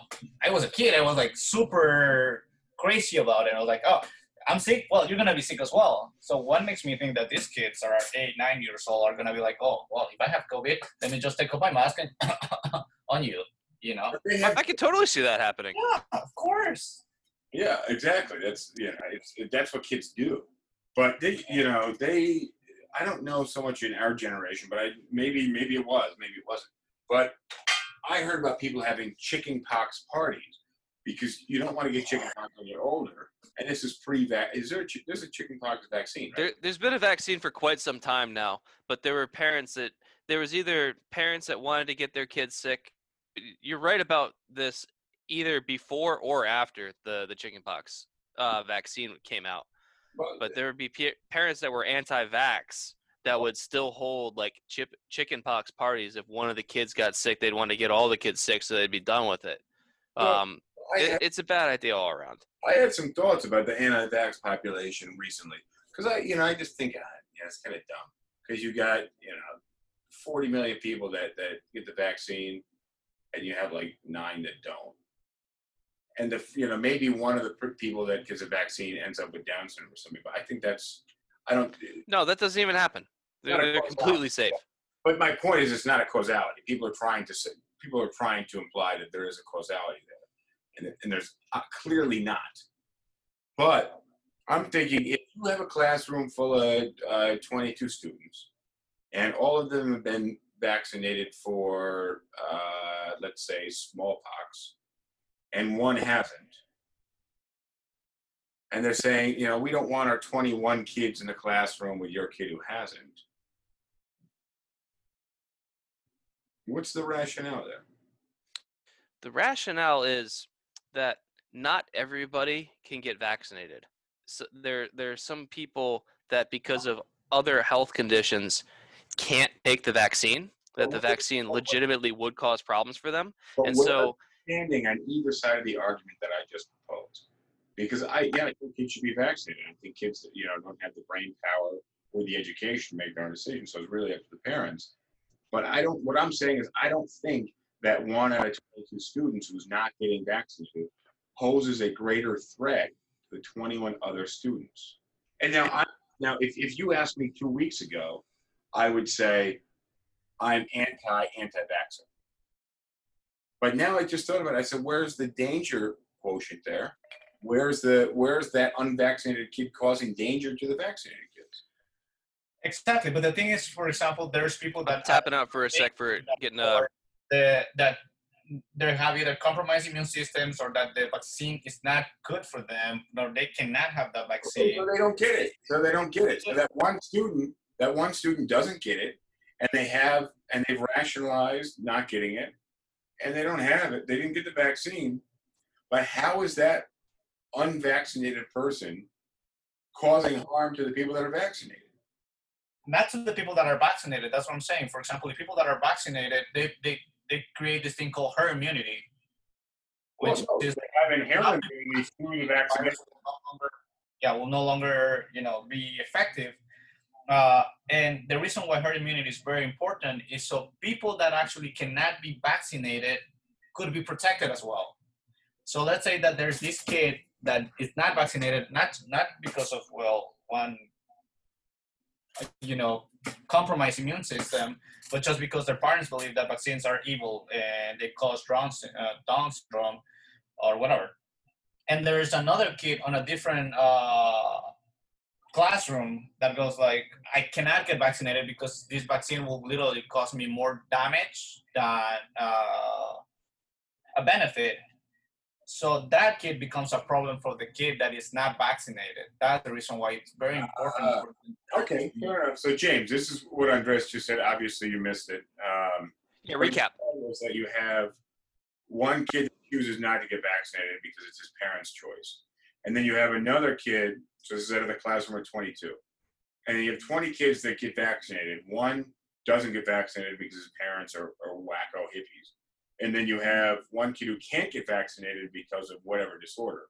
I was a kid. I was like super crazy about it. I was like, oh, I'm sick. Well, you're gonna be sick as well. So what makes me think that these kids are eight, nine years old are gonna be like, oh, well, if I have COVID, let me just take off my mask and (laughs) on you. You know? I, have, I could totally see that happening. Yeah, of course. yeah, exactly. That's you know, it's that's what kids do. But they, you know, they. I don't know so much in our generation, but I maybe maybe it was, maybe it wasn't. But I heard about people having chicken pox parties because you don't want to get chickenpox when you're older. And this is pre-vac. Is there a, there's a chickenpox vaccine? Right? There, there's been a vaccine for quite some time now, but there were parents that there was either parents that wanted to get their kids sick. You're right about this, either before or after the the chickenpox uh, vaccine came out. But there would be pe- parents that were anti-vax that would still hold like chip chickenpox parties. If one of the kids got sick, they'd want to get all the kids sick so they'd be done with it. Well, Um, it, it's a bad idea all around. I had some thoughts about the anti-vax population recently because I, you know, I just think, ah, yeah, it's kind of dumb because you got, you know, 40 million people that that get the vaccine, and you have like nine that don't, and the, you know, maybe one of the people that gets a vaccine ends up with Down syndrome or something. But I think that's, I don't. No, that doesn't even happen. They're, they're completely safe. But my point is, it's not a causality. People are trying to say, people are trying to imply that there is a causality there, and, and there's uh, clearly not. But I'm thinking if you have a classroom full of uh, 22 students, and all of them have been vaccinated for, uh, let's say, smallpox, and one hasn't, and they're saying, you know, we don't want our 21 kids in the classroom with your kid who hasn't. What's the rationale there? The rationale is that not everybody can get vaccinated. So there, there are some people that because of other health conditions can't take the vaccine. That the vaccine legitimately would cause problems for them, But and so standing on either side of the argument that I just proposed. Because I, yeah, I think kids should be vaccinated. I think kids you know don't have the brain power or the education to make their own decisions. So it's really up to the parents. But I don't. What I'm saying is, I don't think that one out of 22 students who's not getting vaccinated poses a greater threat to the 21 other students. And now, I, now, if if you asked me two weeks ago, I would say I'm anti anti-vaccine. But now I just thought about it. I said, where's the danger quotient there? Where's the where's that unvaccinated kid causing danger to the vaccinated kids? Exactly. But the thing is, for example, there's people that tapping out for a sec for getting a. the, that they have either compromised immune systems or that the vaccine is not good for them or they cannot have the vaccine. So they don't get it. So they don't get it. So that one student, that one student doesn't get it, and they have and they've rationalized not getting it, and they don't have it. They didn't get the vaccine, but how is that unvaccinated person causing harm to the people that are vaccinated? not to the people that are vaccinated. That's what I'm saying. For example, the people that are vaccinated, they they, they create this thing called herd immunity, which Well, no, is have inherent immunity through the vaccination. virus will no longer, yeah, will no longer you know be effective. Uh, and the reason why herd immunity is very important is so people that actually cannot be vaccinated could be protected as well. So let's say that there's this kid that is not vaccinated, not not because of well one, you know, compromised immune system, but just because their parents believe that vaccines are evil and they cause Down, uh, Down syndrome or whatever. And there's another kid on a different uh, classroom that goes like, I cannot get vaccinated because this vaccine will literally cause me more damage than uh, a benefit. So that kid becomes a problem for the kid that is not vaccinated. That's the reason why it's very important. For Okay, fair enough. So James, this is what Andres just said. Obviously, you missed it. Um, Yeah, recap. said Was that you have one kid that chooses not to get vaccinated because it's his parents' choice, and then you have another kid. So this is out of the classroom of 22, and then you have 20 kids that get vaccinated. One doesn't get vaccinated because his parents are, are wacko hippies, and then you have one kid who can't get vaccinated because of whatever disorder.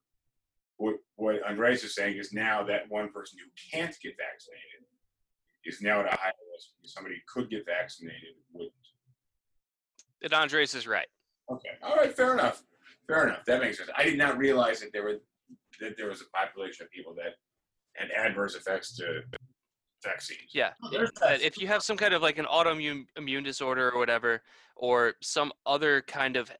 What what Andres is saying is now that one person who can't get vaccinated is now at a higher risk because somebody could get vaccinated wouldn't. And Andres is right. Okay. All right. Fair enough. Fair enough. That makes sense. I did not realize that there were that there was a population of people that had adverse effects to vaccines. Yeah. Oh, there's that. if you have some kind of like an autoimmune immune disorder or whatever, or some other kind of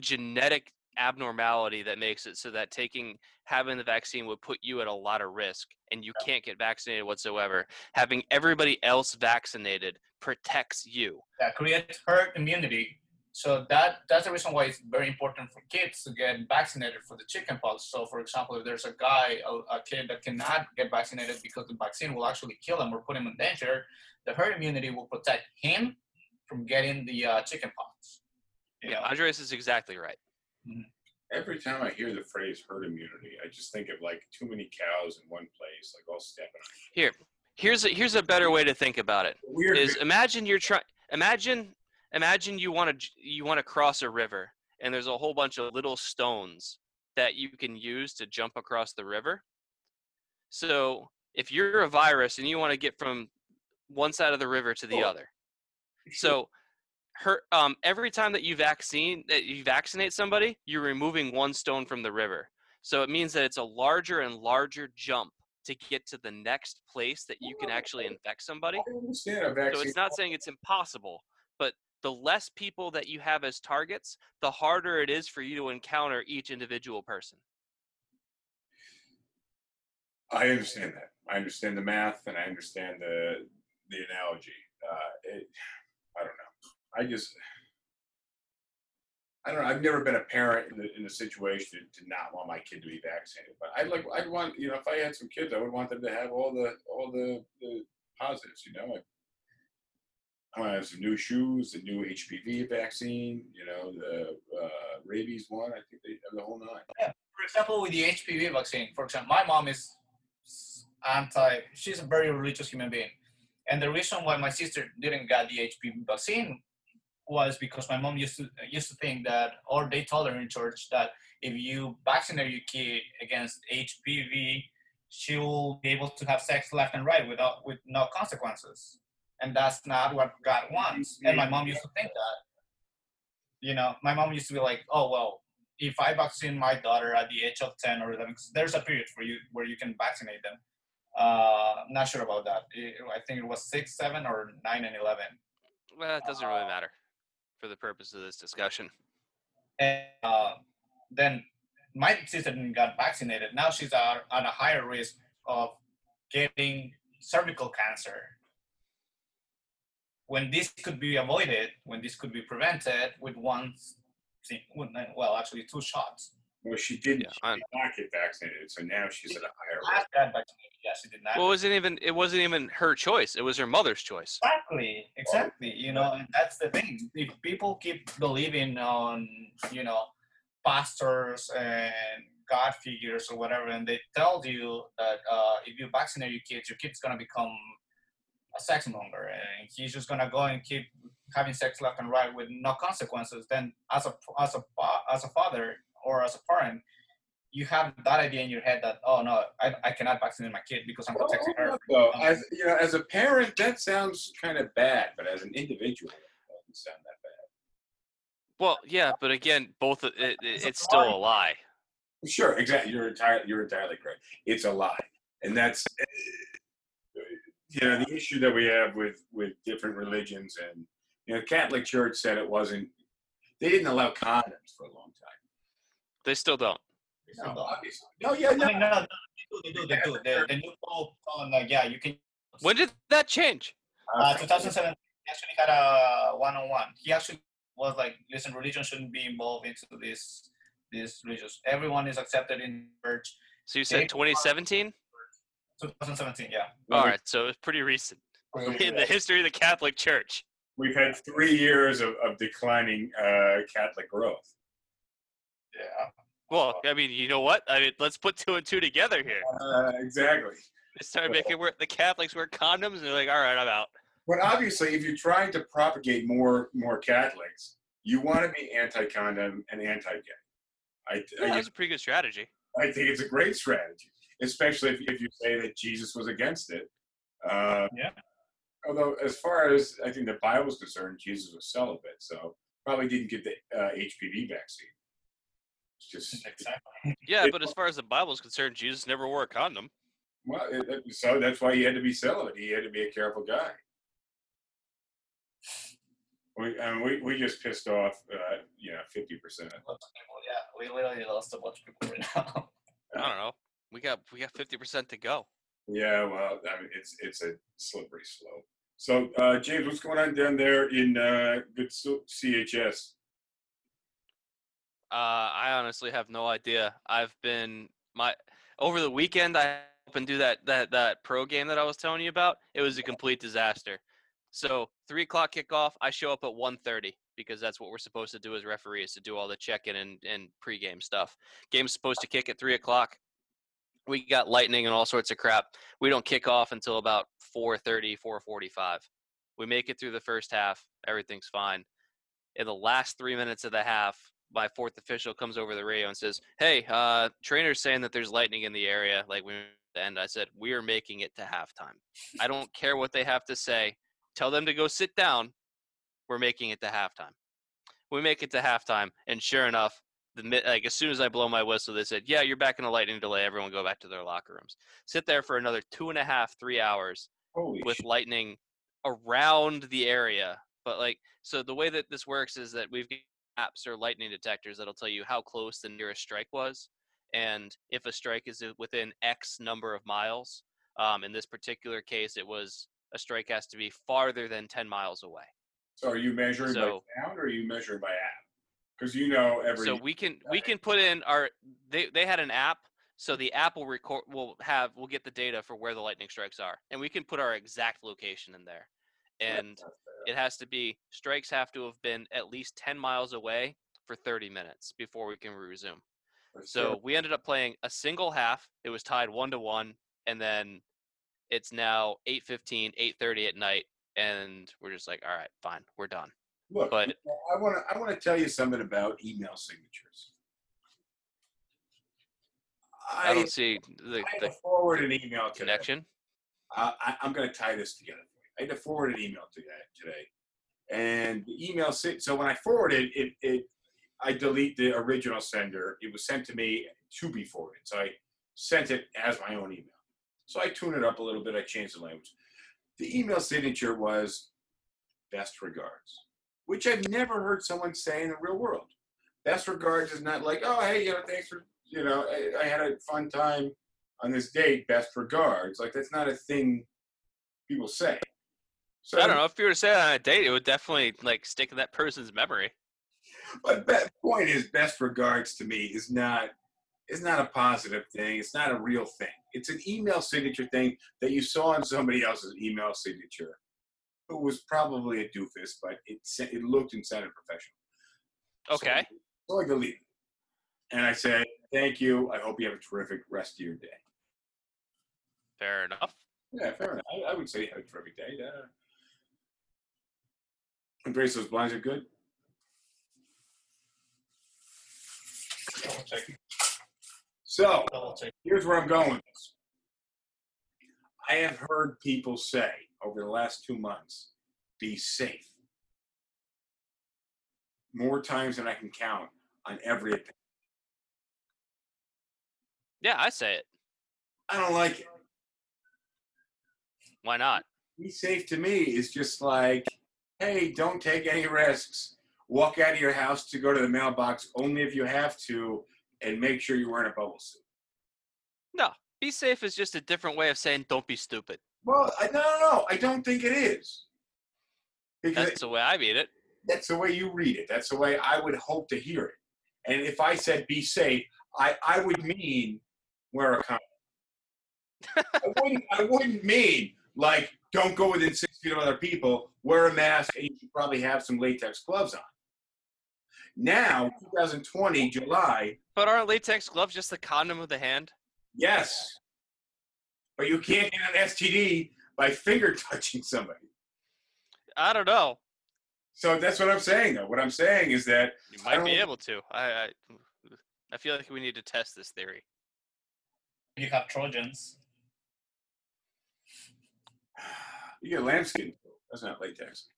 genetic abnormality that makes it so that taking having the vaccine would put you at a lot of risk and you can't get vaccinated whatsoever having everybody else vaccinated protects you that creates herd immunity. So that that's the reason why it's very important for kids to get vaccinated for the chickenpox. So, for example, if there's a guy, a, a kid that cannot get vaccinated because the vaccine will actually kill him or put him in danger, the herd immunity will protect him from getting the uh, chickenpox. You yeah know? andres is exactly right Every time I hear the phrase herd immunity, I just think of like too many cows in one place, like all stepping on. here here's a here's a better way to think about it Weird. is imagine you're trying imagine imagine you want to you want to cross a river and there's a whole bunch of little stones that you can use to jump across the river. So if you're a virus and you want to get from one side of the river to the Oh. other. (laughs) So her um every time that you vaccine that you vaccinate somebody you're removing one stone from the river. So it means that it's a larger and larger jump to get to the next place that you can actually infect somebody. I understand a vaccine. so it's not saying it's impossible, the less people that you have as targets, the harder it is for you to encounter each individual person. I understand that. I understand the math and I understand the the analogy. Uh, it, I don't know. I just I don't know. I've never been a parent in the, in a situation to not want my kid to be vaccinated, but I'd like I'd want you know if I had some kids, I would want them to have all the all the, the positives. You know, I, have some new shoes, the new HPV vaccine. You know, the uh, rabies one. I think they have the whole nine. Yeah. for example, with the HPV vaccine, for example, my mom is anti. She's a very religious human being, and the reason why my sister didn't get the HPV vaccine was because my mom used to used to think that, or they told her in church that if you vaccinate your kid against HPV, she will be able to have sex left and right without with no consequences, and that's not what God wants. And my mom used to think that. You know, my mom used to be like, "Oh well, if I vaccine my daughter at the age of 10 or 11, 'cause there's a period for you where you can vaccinate them. Uh, I'm not sure about that. It- I think it was six, seven, or nine and 11. Well, it doesn't really matter for the purpose of this discussion. And uh, then my sister didn't got vaccinated. Now she's at, at a higher risk of getting cervical cancer. When this could be avoided, when this could be prevented with one, well, actually two shots. Well, she didn't. Yeah, she did not get vaccinated, so now she's at a higher risk. Last got vaccinated. Yes, she did not. Well, it wasn't even it wasn't even her choice. It was her mother's choice. Exactly, exactly. You know, and that's the thing. If people keep believing on, you know, pastors and God figures or whatever, and they tell you that uh, if you vaccinate your kids, your kid's gonna become a sex monger, and he's just gonna go and keep having sex left and right with no consequences. Then, as a as a as a father or as a parent, you have that idea in your head that oh no, I, I cannot vaccinate my kid because I'm Well, protecting her. So, as you know, as a parent, that sounds kind of bad, but as an individual, it doesn't sound that bad. Well, yeah, but again, both it, it, It's a still a lie. lie. Sure, exactly. You're entirely you're entirely correct. It's a lie, and that's uh, you know the issue that we have with with different religions and you know the Catholic Church said it wasn't. They didn't allow condoms for a long time. They still don't. No, obviously. No, yeah, no. I mean, no, no, they do, they do, they do. The, the new pope on like, yeah, you can. When did that change? Uh, 2007, he actually had a one-on-one. He actually was like, listen, religion shouldn't be involved into this, this religious. Everyone is accepted in church. So you They- said 2017? 2017, yeah. All right, so it's pretty recent (laughs) in the history of the Catholic Church. We've had three years of, of declining uh, Catholic growth. Yeah. Well, I mean, you know what? I mean, let's put two and two together here. Uh, exactly. They started making wear, the Catholics wear condoms, and they're like, "All right, I'm out." But obviously, if you're trying to propagate more more Catholics, you want to be anti-condom and anti-gay. I, Yeah, I, that's a pretty good strategy. I think it's a great strategy, especially if, if you say that Jesus was against it. Uh, Yeah. Although, as far as I think the Bible's concerned, Jesus was celibate, so probably didn't get the uh, HPV vaccine. It's just (laughs) Exactly. Yeah, It- but as far as the Bible's concerned, Jesus never wore a condom. well, it, it- so that's why he had to be celibate. He had to be a careful guy. We, I mean, we, we just pissed off, uh, you know, fifty percent. Lots of people, yeah, we literally lost a bunch of people right now. I don't know. We got we got fifty percent to go. Yeah, well, I mean, it's it's a slippery slope. So, uh, James, what's going on down there in uh, good CHS? Uh, I honestly have no idea. I've been my over the weekend. I up and do that that that pro game that I was telling you about. It was a complete disaster. So three o'clock kickoff. I show up at 1.30 because that's what we're supposed to do as referees to do all the check-in and, and pregame stuff. Game's supposed to kick at three o'clock. We got lightning and all sorts of crap. We don't kick off until about 4.30, 4.45. We make it through the first half. Everything's fine. In the last three minutes of the half, my fourth official comes over the radio and says, "Hey, uh, trainer's saying that there's lightning in the area." Like we (laughs) and I said, "We are making it to halftime. I don't care what they have to say. Tell them to go sit down. We're making it to halftime." We make it to halftime, and sure enough, the like as soon as I blow my whistle, they said, "Yeah, you're back in a lightning delay. Everyone go back to their locker rooms." Sit there for another two and a half, three hours Holy with shit. lightning around the area. But like, so the way that this works is that we've got apps or lightning detectors that'll tell you how close the nearest strike was, and if a strike is within X number of miles. Um, in this particular case, it was a strike has to be farther than 10 miles away. So, are you measuring So- by sound or are you measuring by app? Because you know every. so we can we can put in our they they had an app so the app will record will have will get the data for where the lightning strikes are and we can put our exact location in there. And it has to be strikes have to have been at least 10 miles away for 30 minutes before we can resume. So we ended up playing a single half it was tied one to one and then it's now 8.15 8.30 at night and we're just like all right fine we're done look, but- I want to I want to tell you something about email signatures. i, I, don't see the, I the forward an email connection Uh, I, I'm going to tie this together. I had to forward an email to that today, and the email. So when I forwarded it, it I delete the original sender. It was sent to me to be forwarded, so I sent it as my own email. So I tuned it up a little bit. I changed the language. The email signature was "Best regards," which I've never heard someone say in the real world. Best regards is not like, "Oh, hey, you know, thanks for you know, I, I had a fun time." on this date, best regards. Like that's not a thing people say. So I don't know if you were to say that on a date, it would definitely like stick in that person's memory. But the point is, best regards to me is not is not a positive thing. It's not a real thing. It's an email signature thing that you saw on somebody else's email signature, who was probably a doofus, but it sa- it looked and sounded professional. Okay. So, so I deleted. it. And I said, "Thank you. I hope you have a terrific rest of your day." Fair enough. Yeah, fair enough. I, I would say have a terrific day. Yeah. Embrace those blinds are good. Double check. So here's where I'm going with this. I have heard people say over the last two months, be safe. More times than I can count on every opinion. Yeah, I say it. I don't like it. Why not? Be safe to me is just like, hey, don't take any risks. Walk out of your house to go to the mailbox only if you have to, and make sure you're wearing a bubble suit. No. Be safe is just a different way of saying don't be stupid. Well, I, no, no, no. I don't think it is. Because That's the way I mean it. that's the way you read it. That's the way I would hope to hear it. And if I said be safe, I, I would mean wear a condom. (laughs) I wouldn't I wouldn't mean like don't go within six feet of other people, wear a mask, and you should probably have some latex gloves on. Now, 2020, July, But aren't latex gloves just the condom of the hand? yes. But you can't get an STD by finger (laughs) touching somebody. I don't know. So that's what I'm saying though. What I'm saying is that You might be able to. I, I I feel like we need to test this theory. You have Trojans. (sighs) you get lambskin. That's not latex.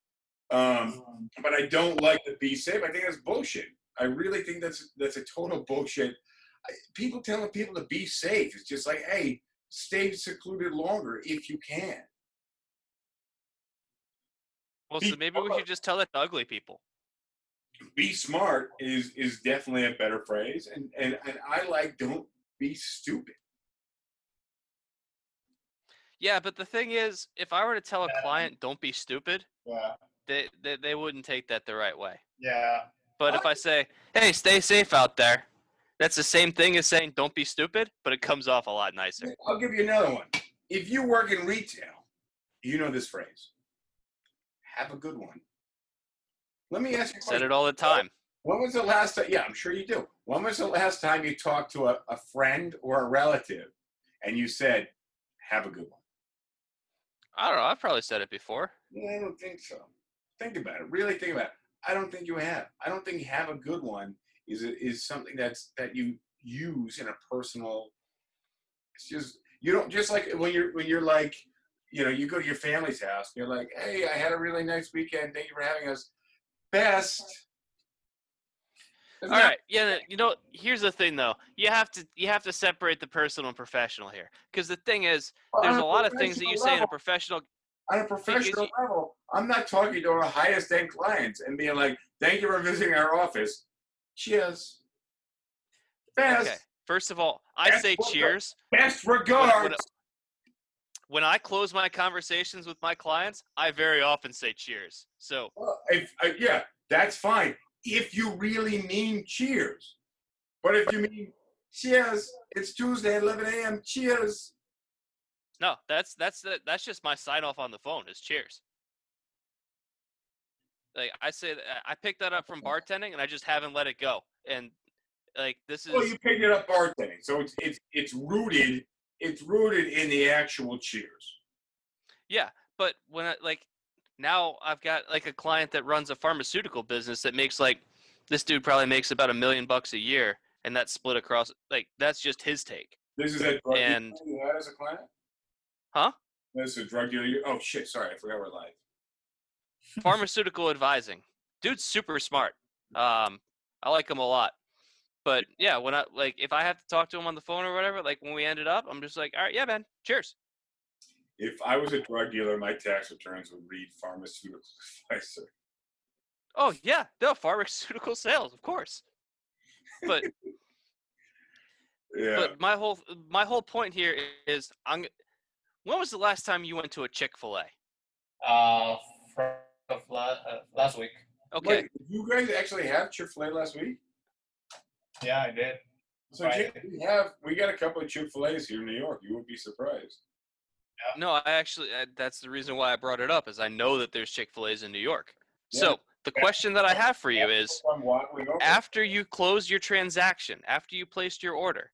Um, but I don't like the be safe. I think that's bullshit. I really think that's that's a total bullshit. I, people telling people to be safe. It's just like, hey, stay secluded longer if you can. Well, Be- so maybe we should just tell that to ugly people. Be smart is is definitely a better phrase, and and and I like don't be stupid. Yeah, but the thing is, if I were to tell a Yeah. client don't be stupid, Yeah. they, they they wouldn't take that the right way. Yeah. But if I say, "Hey, stay safe out there," that's the same thing as saying "Don't be stupid," but it comes off a lot nicer. I'll give you another one. If you work in retail, you know this phrase. Have a good one. Let me ask you a Said it all the time. When was the last time? Yeah, I'm sure you do. When was the last time you talked to a, a friend or a relative and you said, have a good one? I don't know. I've probably said it before. Yeah, I don't think so. Think about it. Really think about it. I don't think you have. I don't think you have a good one is is something that's that you use in a personal. It's just you don't just like when you're when you're like you know you go to your family's house and you're like hey I had a really nice weekend thank you for having us best. All right. Yeah. You know, here's the thing, though. You have to you have to separate the personal and professional here, because the thing is, there's on a lot of things that you professional say in a professional. on a professional level. I'm not talking to our highest end clients and being like, thank you for visiting our office. Cheers. Best, Okay. First of all, I That's say cheers. best regards. when, when I close my conversations with my clients, I very often say cheers. So Well, if, uh, yeah, that's fine. If you really mean cheers. But if you mean cheers, it's Tuesday at 11 a.m. Cheers. no, that's that's that's just my sign off on the phone is cheers. Like I say, I picked that up from bartending, and I just haven't let it go. And like this is Well, you picked it up bartending, so it's it's it's rooted it's rooted in the actual cheers. Yeah, but when I like now I've got like a client that runs a pharmaceutical business that makes like this dude probably makes about a million bucks a year and that's split across like that's just his take. This is a drug And- dealer you had as a client. Huh? This is a drug dealer. You, oh shit! Sorry, I forgot we're live. Pharmaceutical advising. Dude's super smart. Um I like him a lot. But yeah, when I like if I have to talk to him on the phone or whatever, like when we ended up, I'm just like, "All right, yeah, man. Cheers." If I was a drug dealer, my tax returns would read pharmaceutical (laughs) advisor. Oh, yeah. No, pharmaceutical sales, of course. But Yeah. But my whole my whole point here is I'm. When was the last time you went to a Chick Fil A? Uh, from of la- uh, last week. Okay, Wait, you guys actually have Chick Fil A last week? Yeah, I did. So Right. Jim, we have we got a couple of Chick Fil A's here in New York. You would be surprised. No, I actually uh, that's the reason why I brought it up is I know that there's Chick-fil-A's in New York. Yeah. So, the question that I have for you is I'm waddling over. after you close your transaction, after you placed your order,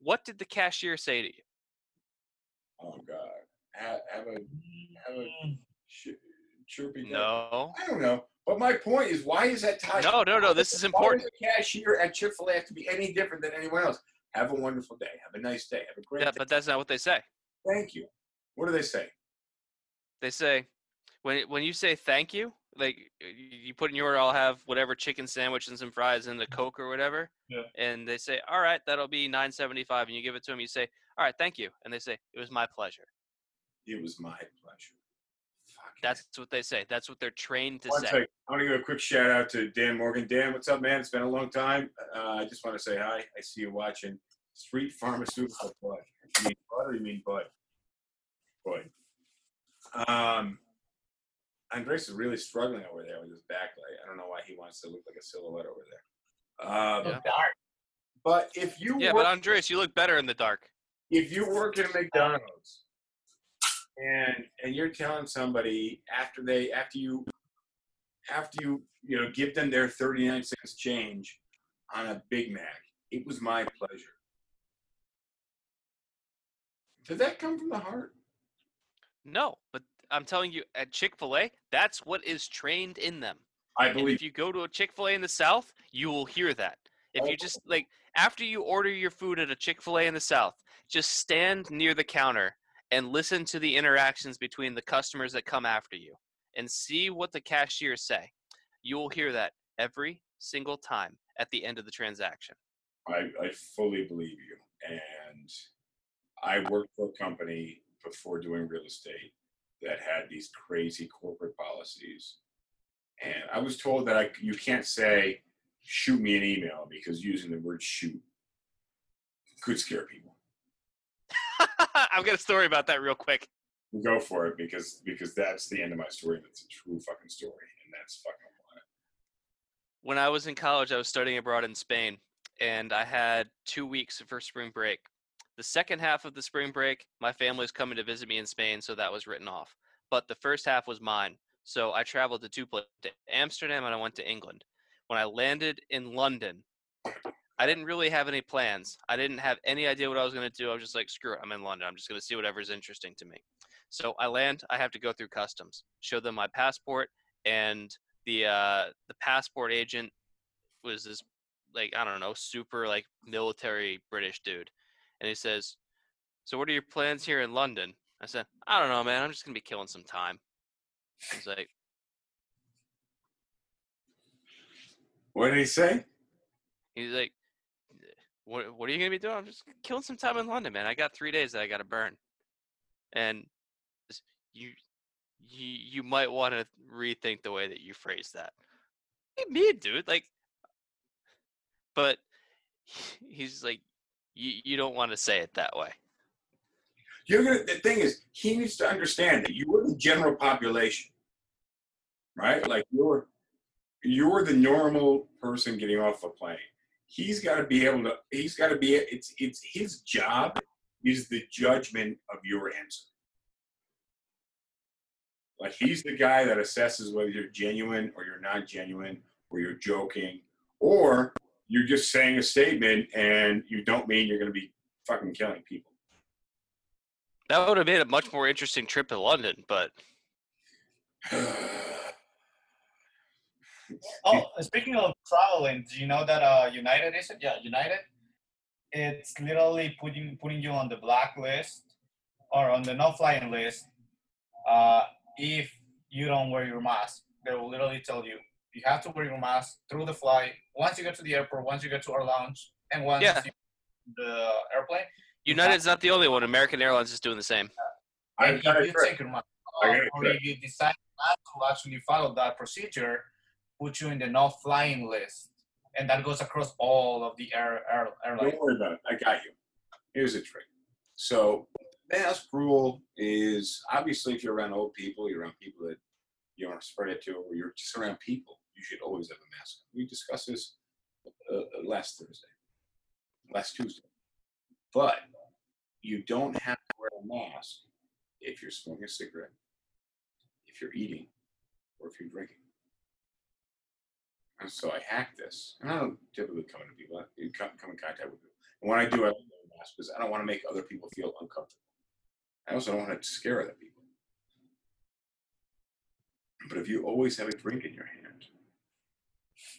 what did the cashier say to you? Oh God, have, have a have a No. I don't know. But my point is, why is that tied? No, no, no, this is important. Why does the cashier at Chick Fil A have to be any different than anyone else? Have a wonderful day. Have a nice day. Have a great Yeah, day. but that's not what they say. Thank you. What do they say? They say when when you say thank you, like you put in your order, I'll have whatever chicken sandwich and some fries and the Coke or whatever. Yeah. And they say, all right, that'll be nine seventy five, and you give it to them. You say, all right, thank you, and they say, it was my pleasure. It was my pleasure. Fuck. That's what they say. That's what they're trained to One say. sec. I want to give a quick shout out to Dan Morgan. Dan, what's up, man? It's been a long time. Uh, I just want to say hi. I see you watching Street Pharmaceutical Bud. You mean Bud or you mean Bud? Bud. Um, Andres is really struggling over there with his backlight. I don't know why he wants to look like a silhouette over there. Um, Yeah. dark. But if you Yeah, work, but Andreas, you look better in the dark. if you work at a McDonald's and and you're telling somebody after they after you after you you know give them their 39 cents change on a Big Mac, it was my pleasure. Did that come from the heart? No, but I'm telling you, at Chick Fil A, that's what is trained in them. I And believe if you go to a Chick Fil A in the South, you will hear that. If you just like after you order your food at a Chick Fil A in the South, just stand near the counter and listen to the interactions between the customers that come after you, and see what the cashiers say. You will hear that every single time at the end of the transaction. I, I fully believe you. And I worked for a company before doing real estate that had these crazy corporate policies. And I was told that I, you can't say, shoot me an email because using the word shoot could scare people. (laughs) I've got a story about that real quick. Go for it because because that's the end of my story. That's a true fucking story, and that's fucking wild. when I was in college, I was studying abroad in Spain, and I had two weeks for spring break. The second half of the spring break, my family was coming to visit me in Spain, so that was written off. But the first half was mine. So I traveled to two places, to Amsterdam and I went to England. When I landed in London, I didn't really have any plans. I didn't have any idea what I was going to do. I was just like, screw it, I'm in London. I'm just going to see whatever's interesting to me. So I land, I have to go through customs, show them my passport, and the uh, the passport agent was this like I don't know super like military British dude, and he says, "So what are your plans here in London?" I said, "I don't know, man. I'm just gonna be killing some time." He's like, What did he say? he's like, "What what are you gonna be doing?" I'm just killing some time in London, man. I got three days that I gotta burn, and you you you might want to rethink the way that you phrase that. Me, dude, like, but (laughs) he's like, you you don't want to say it that way. You're gonna. The thing is, he needs to understand that you're the general population, right? Like you're, you're the normal person getting off a plane. He's got to be able to. He's got to be. It's it's his job is the judgment of your answer. Like he's the guy that assesses whether you're genuine or you're not genuine, or you're joking, or you're just saying a statement and you don't mean you're going to be fucking killing people. That would have made a much more interesting trip to London, but (sighs) (sighs) (sighs) Oh, speaking of traveling, do you know that uh, United is it? Yeah, United. It's literally putting putting you on the blacklist or on the no-flying list uh, if you don't wear your mask. They will literally tell you you have to wear your mask through the flight. Once you get to the airport, once you get to our lounge, and once Yeah. you the airplane, United's not the only one. American Airlines is doing the same. I and got if you take your mask off, or if you decide not to actually follow that procedure, put you in the no flying list, and that goes across all of the air, air airlines. Don't worry about it. I got you. Here's a trick. So mask rule is obviously if you're around old people, you're around people that you to spread it to, or you're just around people, you should always have a mask. We discussed this uh, last Thursday. last Tuesday. But you don't have to wear a mask if you're smoking a cigarette, if you're eating, or if you're drinking. And so I hacked this. And I don't typically come into people, I come, come in contact with people. And when I do, I wear a mask because I don't want to make other people feel uncomfortable. I also don't want to scare other people. But if you always have a drink in your hand,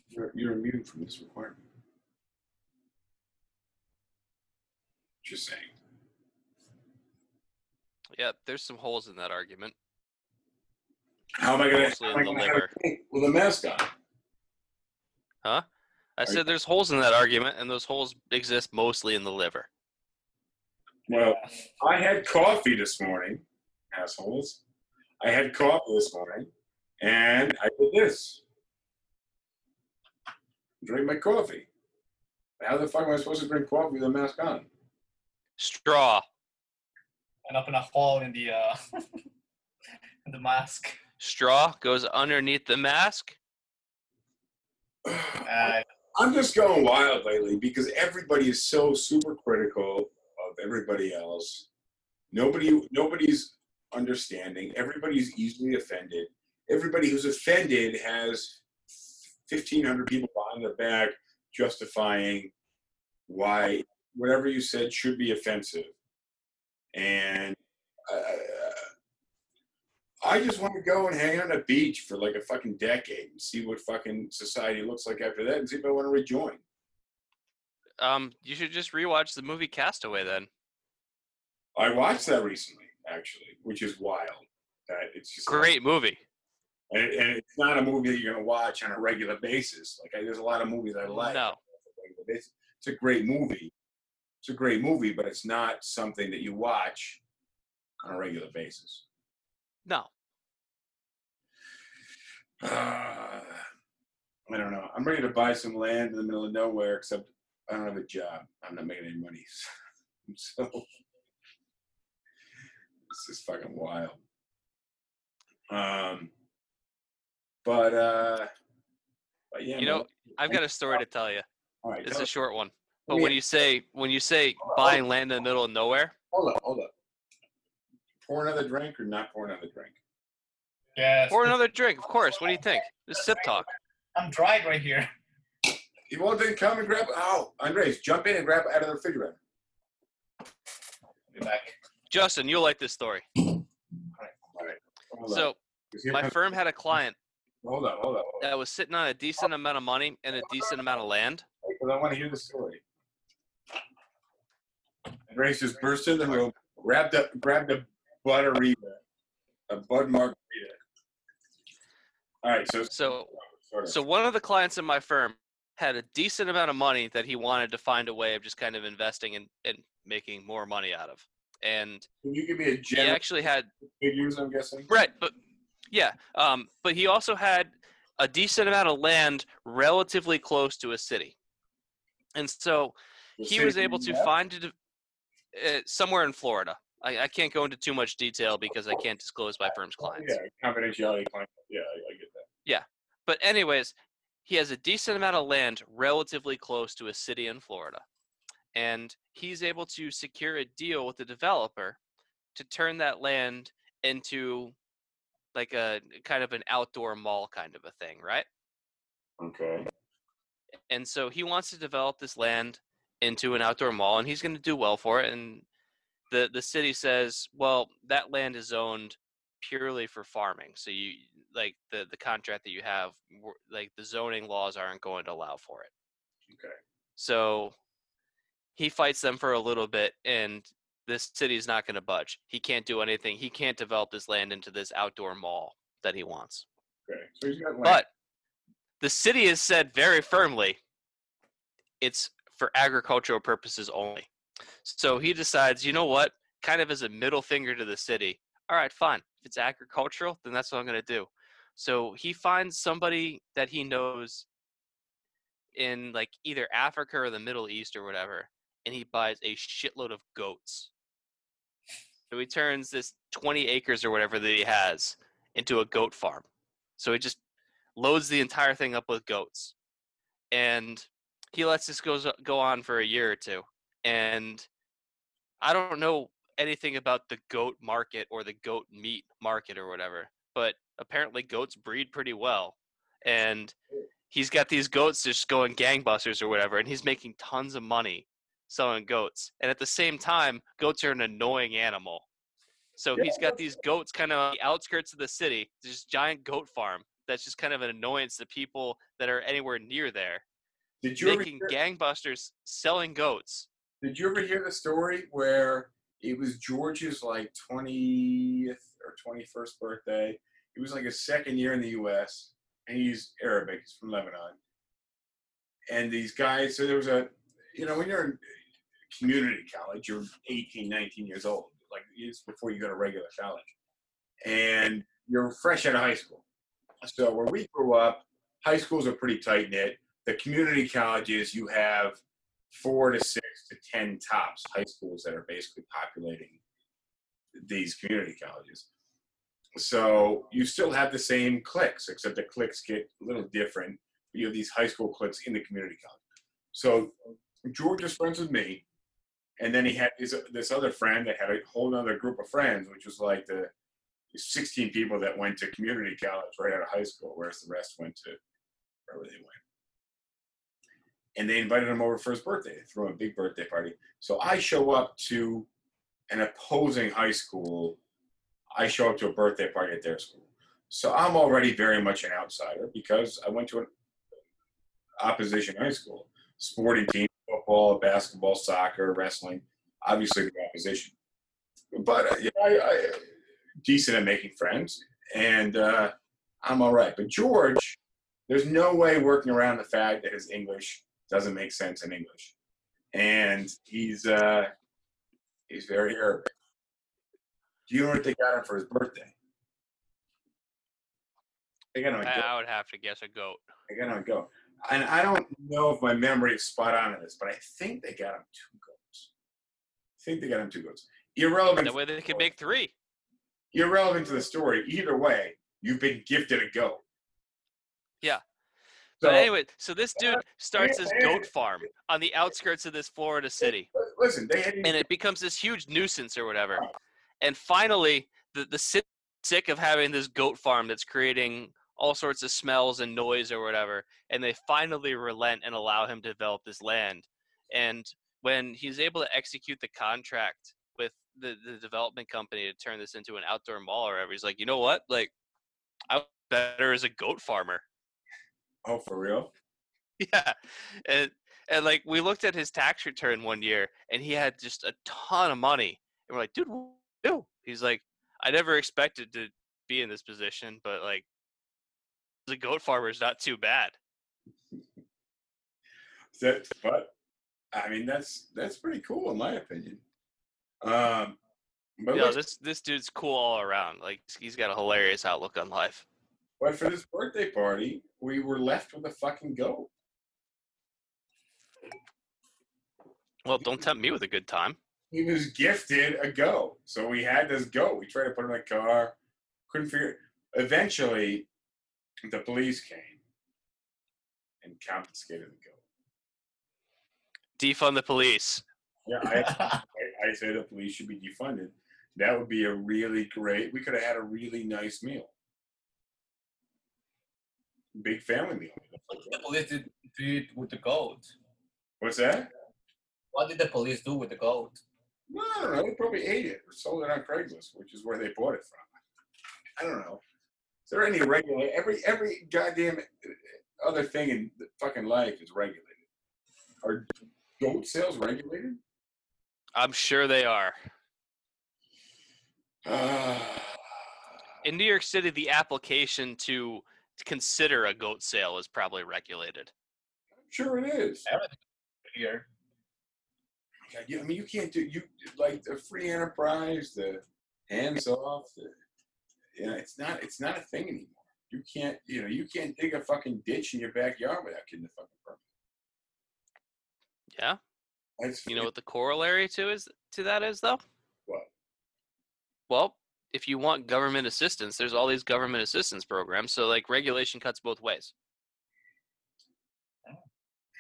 you're, you're immune from this requirement. Just saying. Yeah, there's some holes in that argument. How am I going to? in the to with a mask on? I said there's holes in that argument, and those holes exist mostly in the liver. Well, I had coffee this morning, assholes. I had coffee this morning, and I did this. Drink my coffee. How the fuck am I supposed to drink coffee with a mask on? Straw. and up in a hole in the uh, (laughs) in the mask. Straw goes underneath the mask. Uh, I'm just going wild lately because everybody is so super critical of everybody else. Nobody, nobody's understanding. Everybody's easily offended. Everybody who's offended has 1,500 people behind their back justifying why whatever you said should be offensive. And uh, I just want to go and hang out on a beach for like a fucking decade and see what fucking society looks like after that and see if I want to rejoin. Um, you should just rewatch the movie Castaway then. I watched that recently, actually, which is wild. That it's just Great movie. and, it, and it's not a movie that you're gonna watch on a regular basis. Like I, there's a lot of movies I like. No. on a regular basis. It's a great movie. It's a great movie, but it's not something that you watch on a regular basis. No. Uh, I don't know. I'm ready to buy some land in the middle of nowhere, except I don't have a job. I'm not making any money. (laughs) so this is fucking wild. Um, but uh, but yeah, You man. know, I've got a story to tell you. all right. It's a short one. But me- when you say when you say buying land in the middle of nowhere, hold up, hold up. Pour another drink or not pour another drink? Yeah, or another drink, of course. What do you think? Just sip talk. I'm dried right here. You want to come and grab. Oh, Andres, jump in and grab out of the refrigerator. Be back. Justin, you'll like this story. (clears throat) All right. Hold So up. 'Cause here my firm had a client Hold up, hold up, hold up. that was sitting on a decent amount of money and a decent amount of land. Because I want to hear the story. Andres just burst in the room, grabbed the grabbed a butterita, a uh, bud margarita. All right, so So sort of. So one of the clients in my firm had a decent amount of money that he wanted to find a way of just kind of investing and, and making more money out of. And can you give me a he actually had figures? I'm guessing. right, but yeah, um, but he also had a decent amount of land relatively close to a city. And so The he was able to have? find it uh, somewhere in Florida. I, I can't go into too much detail because I can't disclose my firm's clients. Yeah, confidentiality. client. Yeah, I, I get that. But anyways, he has a decent amount of land relatively close to a city in Florida. And he's able to secure a deal with the developer to turn that land into like a kind of an outdoor mall kind of a thing, right? Okay. And so he wants to develop this land into an outdoor mall and he's going to do well for it and the the city says, "Well, that land is owned purely for farming. So you like the the contract that you have like the zoning laws aren't going to allow for it." Okay. So he fights them for a little bit and this city's not going to budge. He can't do anything. He can't develop this land into this outdoor mall that he wants. Okay. So he's got land. But the city has said very firmly it's for agricultural purposes only. So he decides, you know what? Kind of as a middle finger to the city. All right, fine. If it's agricultural, then that's what I'm going to do. So he finds somebody that he knows in like either Africa or the Middle East or whatever, and he buys a shitload of goats. So he turns this 20 acres or whatever that he has into a goat farm. So he just loads the entire thing up with goats. And he lets this goes go on for a year or two, and I don't know anything about the goat market or the goat meat market or whatever, but apparently goats breed pretty well, and he's got these goats just going gangbusters or whatever, and he's making tons of money selling goats. And at the same time, goats are an annoying animal. So he's got these goats kind of on the outskirts of the city, this giant goat farm that's just kind of an annoyance to people that are anywhere near there. Did you Making gangbusters selling goats. Did you ever hear the story where it was George's like 20th or 21st birthday? It was like his second year in the U.S. and he's Arabic. He's from Lebanon. And these guys, so there was a, you know, when you're in community college, you're 18, 19 years old, like it's before you go to regular college, and you're fresh out of high school. So where we grew up, high schools are pretty tight knit. The community colleges, you have four to six to ten tops high schools that are basically populating these community colleges. So you still have the same cliques, except the cliques get a little different. You have these high school cliques in the community college. So George is friends with me, and then he had this, this other friend that had a whole other group of friends, which was like the 16 people that went to community college right out of high school, whereas the rest went to wherever they went. And they invited him over for his birthday. They threw him a big birthday party. So I show up to an opposing high school. I show up to a birthday party at their school. So I'm already very much an outsider because I went to an opposition high school. Sporting team, football, basketball, soccer, wrestling, obviously the opposition. But uh, yeah, I, I decent at making friends, and uh, I'm all right. But George, there's no way working around the fact that his English doesn't make sense in English, and he's uh, he's very Arabic. Do you know what they got him for his birthday? They got him a I, goat. I would have to guess a goat. They got him a goat. And I don't know if my memory is spot on in this, but I think they got him two goats. I think they got him two goats. Irrelevant. That way they could make three. irrelevant to the story. Either way, you've been gifted a goat. Yeah. So, But anyway, so this dude starts his goat farm on the outskirts of this Florida city. listen, they and it becomes this huge nuisance or whatever. And finally, the the city sick of having this goat farm that's creating all sorts of smells and noise or whatever, and they finally relent and allow him to develop this land. And when he's able to execute the contract with the, the development company to turn this into an outdoor mall or whatever, he's like, you know what? Like, I'm better as a goat farmer. Oh for real. Yeah, and and like we looked at his tax return one year, and he had just a ton of money, and we're like, dude, what do do? He's like, I never expected to be in this position, but like, the goat farmer is not too bad. That, but I mean, that's that's pretty cool in my opinion. Um, but You know, this this dude's cool all around. Like, he's got a hilarious outlook on life. But for this birthday party, we were left with a fucking goat. Well, don't tempt me with a good time. He was gifted a goat, so we had this goat. We tried to put it in the car, couldn't figure. it. Eventually, the police came and confiscated the goat. Defund the police. Yeah, I, I, I say the police should be defunded. That would be a really great. We could have had a really nice meal, big family meal. What did the police did, did with the goat? What's that? What did the police do with the goat? No, I don't know. They probably ate it or sold it on Craigslist, which is where they bought it from. I don't know. Is there any regular? Every every goddamn uh, other thing in the fucking life is regulated. Are goat sales regulated? I'm sure they are. (sighs) In New York City, the application to consider a goat sale is probably regulated. sure, it is. Here. You- I mean, you can't do you like the free enterprise, the hands off. The, you know, it's not it's not a thing anymore. You can't you know you can't dig a fucking ditch in your backyard without getting the fucking permit. Yeah. That's You know what the corollary to is to that is though? What? Well, if you want government assistance, there's all these government assistance programs. So like regulation cuts both ways.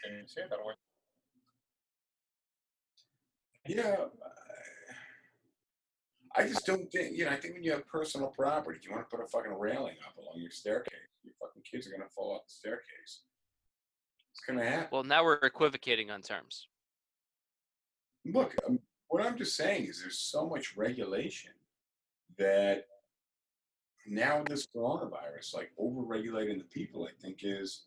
Can you say it that way? Yeah. I just don't think, you know, I think when you have personal property, you want to put a fucking railing up along your staircase. Your fucking kids are going to fall off the staircase. It's going to happen. Well, now we're equivocating on terms. Look, um, what I'm just saying is there's so much regulation that now this coronavirus, like over-regulating the people, I think is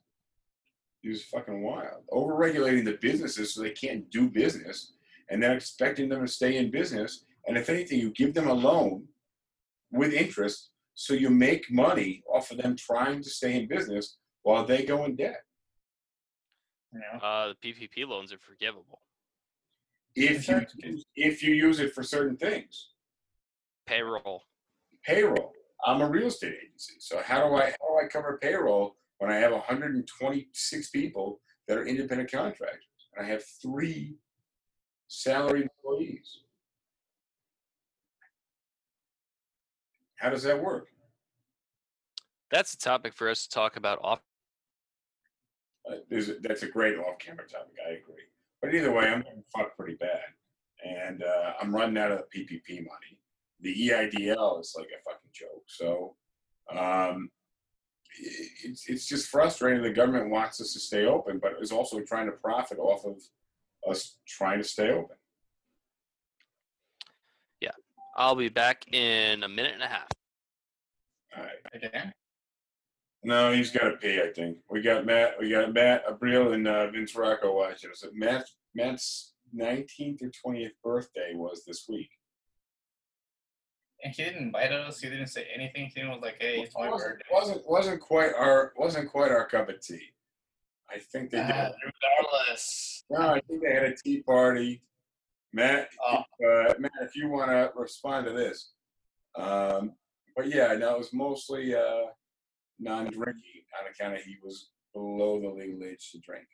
is fucking wild. Over-regulating the businesses so they can't do business, and then expecting them to stay in business. And if anything, you give them a loan with interest, so you make money off of them trying to stay in business while they go in debt. Yeah. Uh, the PPP loans are forgivable. If you if you use it for certain things. Payroll. payroll. I'm a real estate agency, so how do I how do I cover payroll when I have 126 people that are independent contractors and I have three salaried employees? How does that work? That's a topic for us to talk about off. Uh, a, that's a great off-camera topic. I agree, but either way, I'm getting fucked pretty bad, and uh, I'm running out of the PPP money. The EIDL is like a fucking joke. So um, it's it's just frustrating. The government wants us to stay open, but is also trying to profit off of us trying to stay open. Yeah, I'll be back in a minute and a half. All right. Again? No, he's got to pee. I think we got Matt. We got Matt Abril and uh, Vince Rocco watching us. Matt Matt's 19th or 20th birthday was this week. And he didn't invite us. He didn't say anything. He was like, "Hey, it's my wasn't, birthday." wasn't wasn't quite our wasn't quite our cup of tea. I think they did. Ah, regardless. No, I think they had a tea party. Matt, Oh. uh, Matt, if you want to respond to this, um, but yeah, no, it was mostly uh, non-drinking on account of he was below the legal age to drink.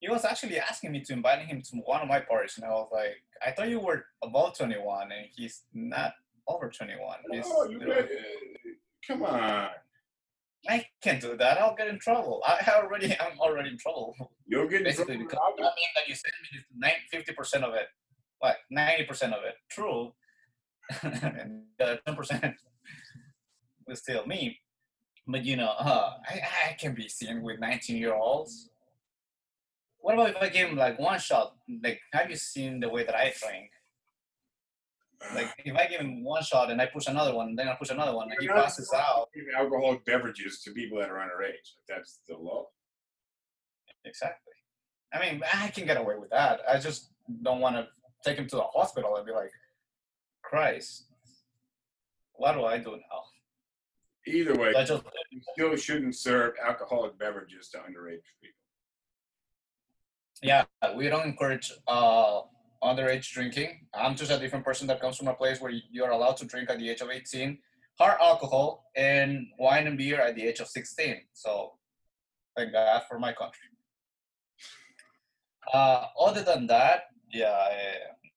He was actually asking me to invite him to one of my parties, and I was like, "I thought you were above 21, and he's not over 21." He's, Oh, you bet- uh, come on, I can't do that. I'll get in trouble. I already, (laughs) I'm already in trouble. you'll get in Basically, trouble. because I mean that you send me 50% of it, what, 90% of it true, (laughs) and the 10% was (laughs) still me. But you know, uh, I, I can be seen with 19 year olds. What about if I give him like one shot? Like, have you seen the way that I drink? Like, if I give him one shot and I push another one, then I push another one, and he You're passes out. Give alcoholic beverages to people that are underage. That's the law. Exactly. I mean, I can get away with that. I just don't want to take him to the hospital and be like, Christ, what do I do now? Either way, I just, you still shouldn't serve alcoholic beverages to underage people. yeah, we don't encourage uh, underage drinking. I'm just a different person that comes from a place where you're allowed to drink at the age of 18, hard alcohol, and wine and beer at the age of 16. So, thank God for my country. Uh, other than that, yeah, I,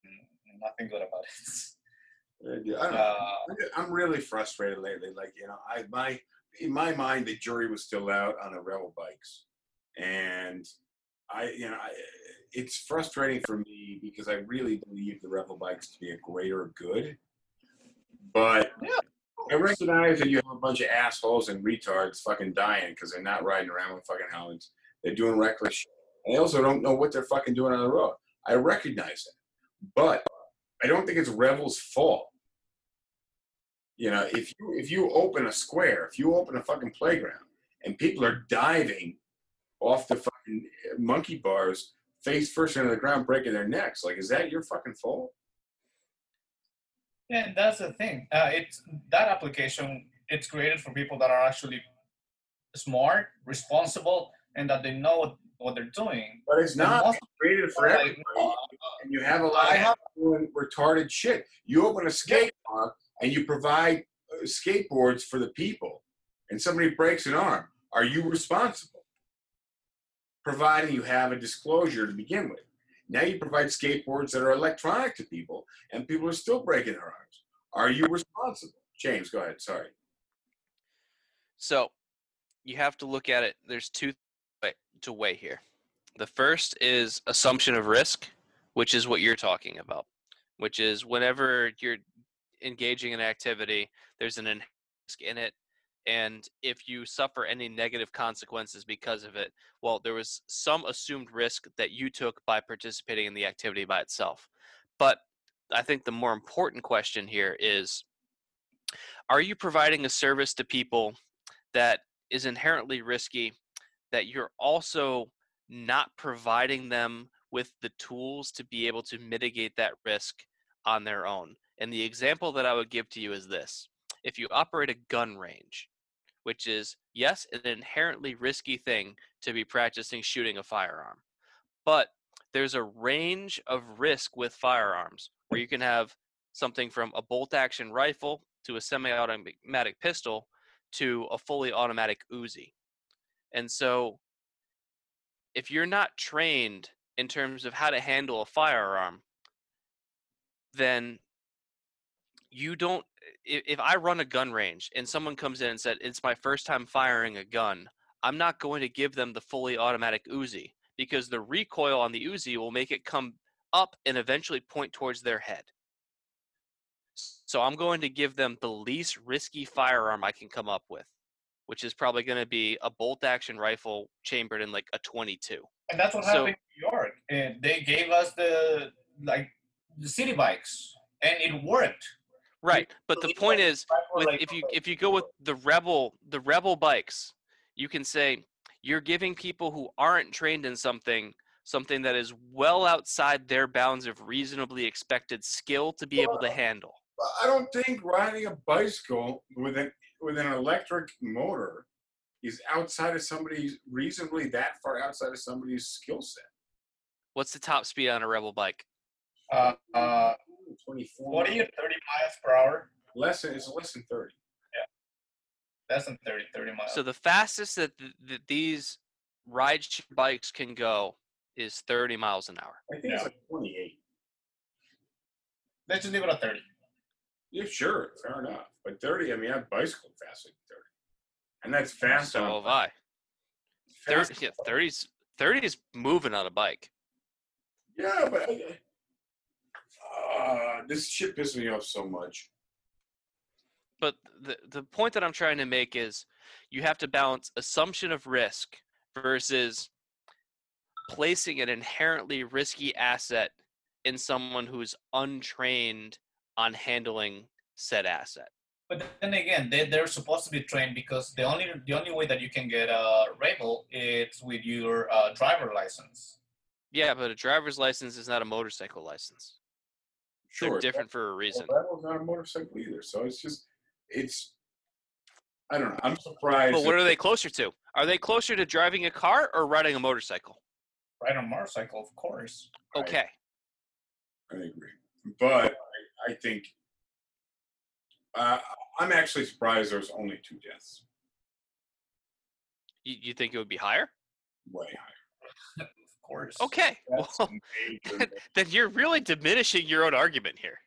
mm, nothing good about it. I know. Uh, I'm really frustrated lately. Like you know, I my in my mind the jury was still out on the Revel bikes, and I you know I, it's frustrating for me because I really believe the Revel bikes to be a greater good, but Yeah. I recognize that you have a bunch of assholes and retards fucking dying because they're not riding around with fucking helmets. They're doing reckless shit. And they also don't know what they're fucking doing on the road. I recognize that, but I don't think it's Revels' fault. You know, if you if you open a square, if you open a fucking playground, and people are diving off the fucking monkey bars face first into the ground, breaking their necks, like is that your fucking fault? Yeah, that's the thing. Uh, it's that application. It's created for people that are actually smart, responsible, and that they know what, they're doing. But it's not most- created for everybody. uh, And you have a lot I of have- doing retarded shit. You open a skate park and you provide uh, skateboards for the people, and somebody breaks an arm. Are you responsible? Providing you have a disclosure to begin with. Now you provide skateboards that are electronic to people, and people are still breaking their arms. Are you responsible? James, go ahead. Sorry. So you have to look at it. There's two to weigh here. The first is assumption of risk, which is what you're talking about, which is whenever you're engaging in activity, there's an risk in it. And if you suffer any negative consequences because of it, well, there was some assumed risk that you took by participating in the activity by itself. But I think the more important question here is are you providing a service to people that is inherently risky that you're also not providing them with the tools to be able to mitigate that risk on their own. And the example that I would give to you is this if you operate a gun range, which is, yes, an inherently risky thing to be practicing shooting a firearm, but there's a range of risk with firearms where you can have something from a bolt action rifle to a semi automatic pistol to a fully automatic Uzi. And so if you're not trained in terms of how to handle a firearm, then you don't. If, if I run a gun range and someone comes in and said it's my first time firing a gun, I'm not going to give them the fully automatic Uzi because the recoil on the Uzi will make it come up and eventually point towards their head. So I'm going to give them the least risky firearm I can come up with, which is probably going to be a bolt action rifle chambered in like a 22. And that's what So- happened in New York. And they gave us the like the Citi Bikes, and it worked. Right, but the point is, with if you if you go with the Revel the Revel bikes you can say you're giving people who aren't trained in something something that is well outside their bounds of reasonably expected skill to be able to handle I don't think riding a bicycle with an with an electric motor is outside of somebody's reasonably that far outside of somebody's skill set. what's the top speed on a Revel bike uh, uh, 24 40 or 30 miles per hour. less than it's less than 30. Yeah. Less than 30, 30 miles. so the fastest that, th- that these ride bikes can go is 30 miles an hour I think Yeah. it's like 28. Let's just leave it at 30. Yeah, sure, fair enough. But 30, I mean, I've bicycled faster than 30. And that's fast so on have i 30 yeah, 30's 30 is moving on a bike Yeah, but I, uh, this shit pisses me off so much. but the the point that I'm trying to make is you have to balance assumption of risk versus placing an inherently risky asset in someone who's untrained on handling said asset. But then again, they, they're supposed to be trained because the only the only way that you can get a Revel is with your uh, driver license. Yeah, but a driver's license is not a motorcycle license. Sure. They're different for a reason. Well, Rebel's not a motorcycle either. So it's just, it's, I don't know. I'm surprised. But what are they closer to? Are they closer to driving a car or riding a motorcycle? Riding a motorcycle, of course. Okay. I agree. But I, I think, uh, I'm actually surprised there's only two deaths. You, you think it would be higher? Way higher. (laughs) Of course. Okay. (laughs) Well, major. then you're really diminishing your own argument here.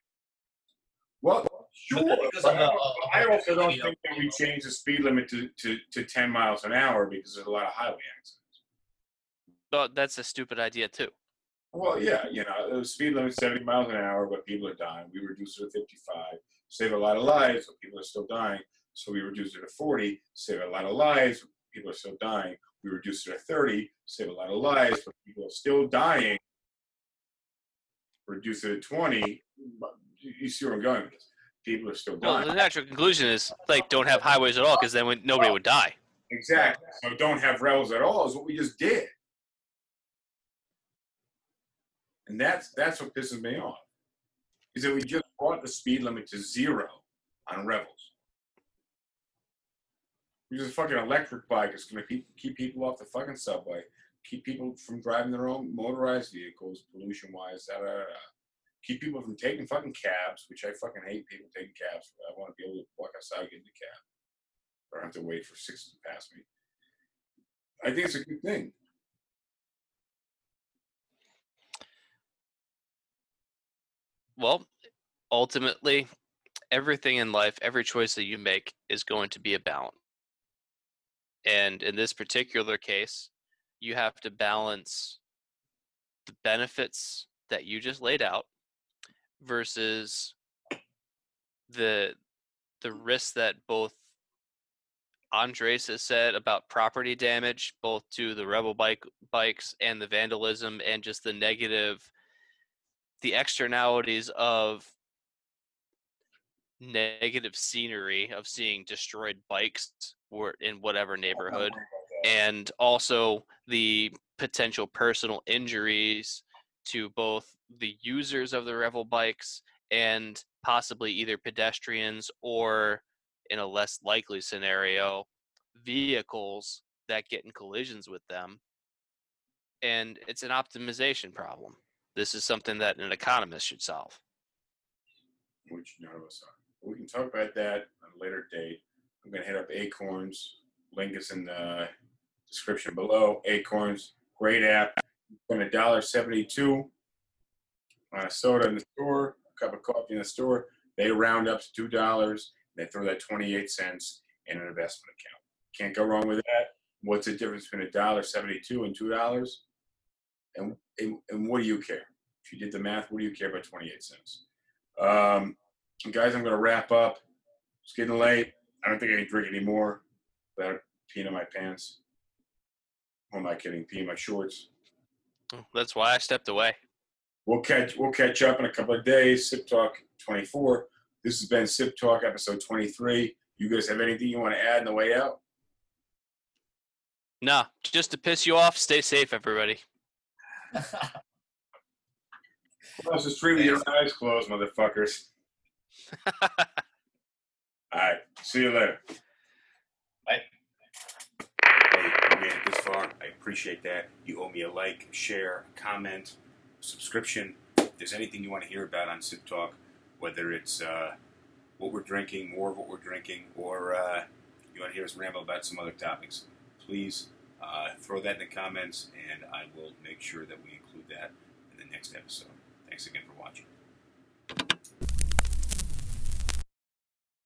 well, sure. because but I- of I the also don't think that we change the speed limit to, to, to 10 miles an hour because there's a lot of highway accidents. But that's a stupid idea too. Well, yeah, you know, the speed limit 70 miles an hour, but people are dying. We reduce it to 55, save a lot of lives, but people are still dying. So we reduce it to 40, save a lot of lives, but people are still dying. We reduce it to 30, save a lot of lives, but people are still dying. Reduce it to 20, but you see where I'm going with this. People are still Well, dying. the natural conclusion is like don't have highways at all because then nobody would die. Exactly. So don't have Revels at all is what we just did. And that's that's what pisses me off. Is that we just brought the speed limit to zero on Revels. Because a fucking electric bike It's gonna keep keep people off the fucking subway, keep people from driving their own motorized vehicles, pollution wise, da, da, da, keep people from taking fucking cabs, which I fucking hate people taking cabs. I want to be able to walk outside, get in the cab. Don't have to wait for six to pass me. I think it's a good thing. Well, ultimately, everything in life, every choice that you make is going to be a balance. And in this particular case, you have to balance the benefits that you just laid out versus the the risks that both Andres has said about property damage, both to the Revel bike bikes and the vandalism and just the negative the externalities of negative scenery of seeing destroyed bikes or in whatever oh, neighborhood and also the potential personal injuries to both the users of the Revel bikes and possibly either pedestrians or in a less likely scenario vehicles that get in collisions with them and it's an optimization problem this is something that an economist should solve which none of us are. We can talk about that on a later date. I'm going to hit up Acorns. Link is in the description below. Acorns, great app. Spend a dollar seventy-two on a soda in the store, a cup of coffee in the store. They round up to two dollars. They throw that twenty-eight cents in an investment account. Can't go wrong with that. What's the difference between a dollar seventy-two and two dollars? And, and and what do you care? If you did the math, what do you care about twenty-eight cents? Um, guys, I'm going to wrap up. It's getting late. I don't think I can drink anymore without peeing in my pants. Who am I kidding? Peeing in my shorts. that's why i stepped away We'll catch we'll catch up in a couple of days. Sip Talk 24. This has been Sip Talk episode 23. You guys have anything you want to add on the way out? nah just to piss you off stay safe everybody (laughs) Close the stream with your eyes closed, motherfuckers. (laughs) All right. See you later. Bye. Hey, you made it this far. I appreciate that. You owe me a like, share, comment, subscription. If there's anything you want to hear about on Sip Talk, whether it's uh, what we're drinking, more of what we're drinking, or uh, you want to hear us ramble about some other topics, please uh, throw that in the comments, and I will make sure that we include that in the next episode. Thanks again for watching.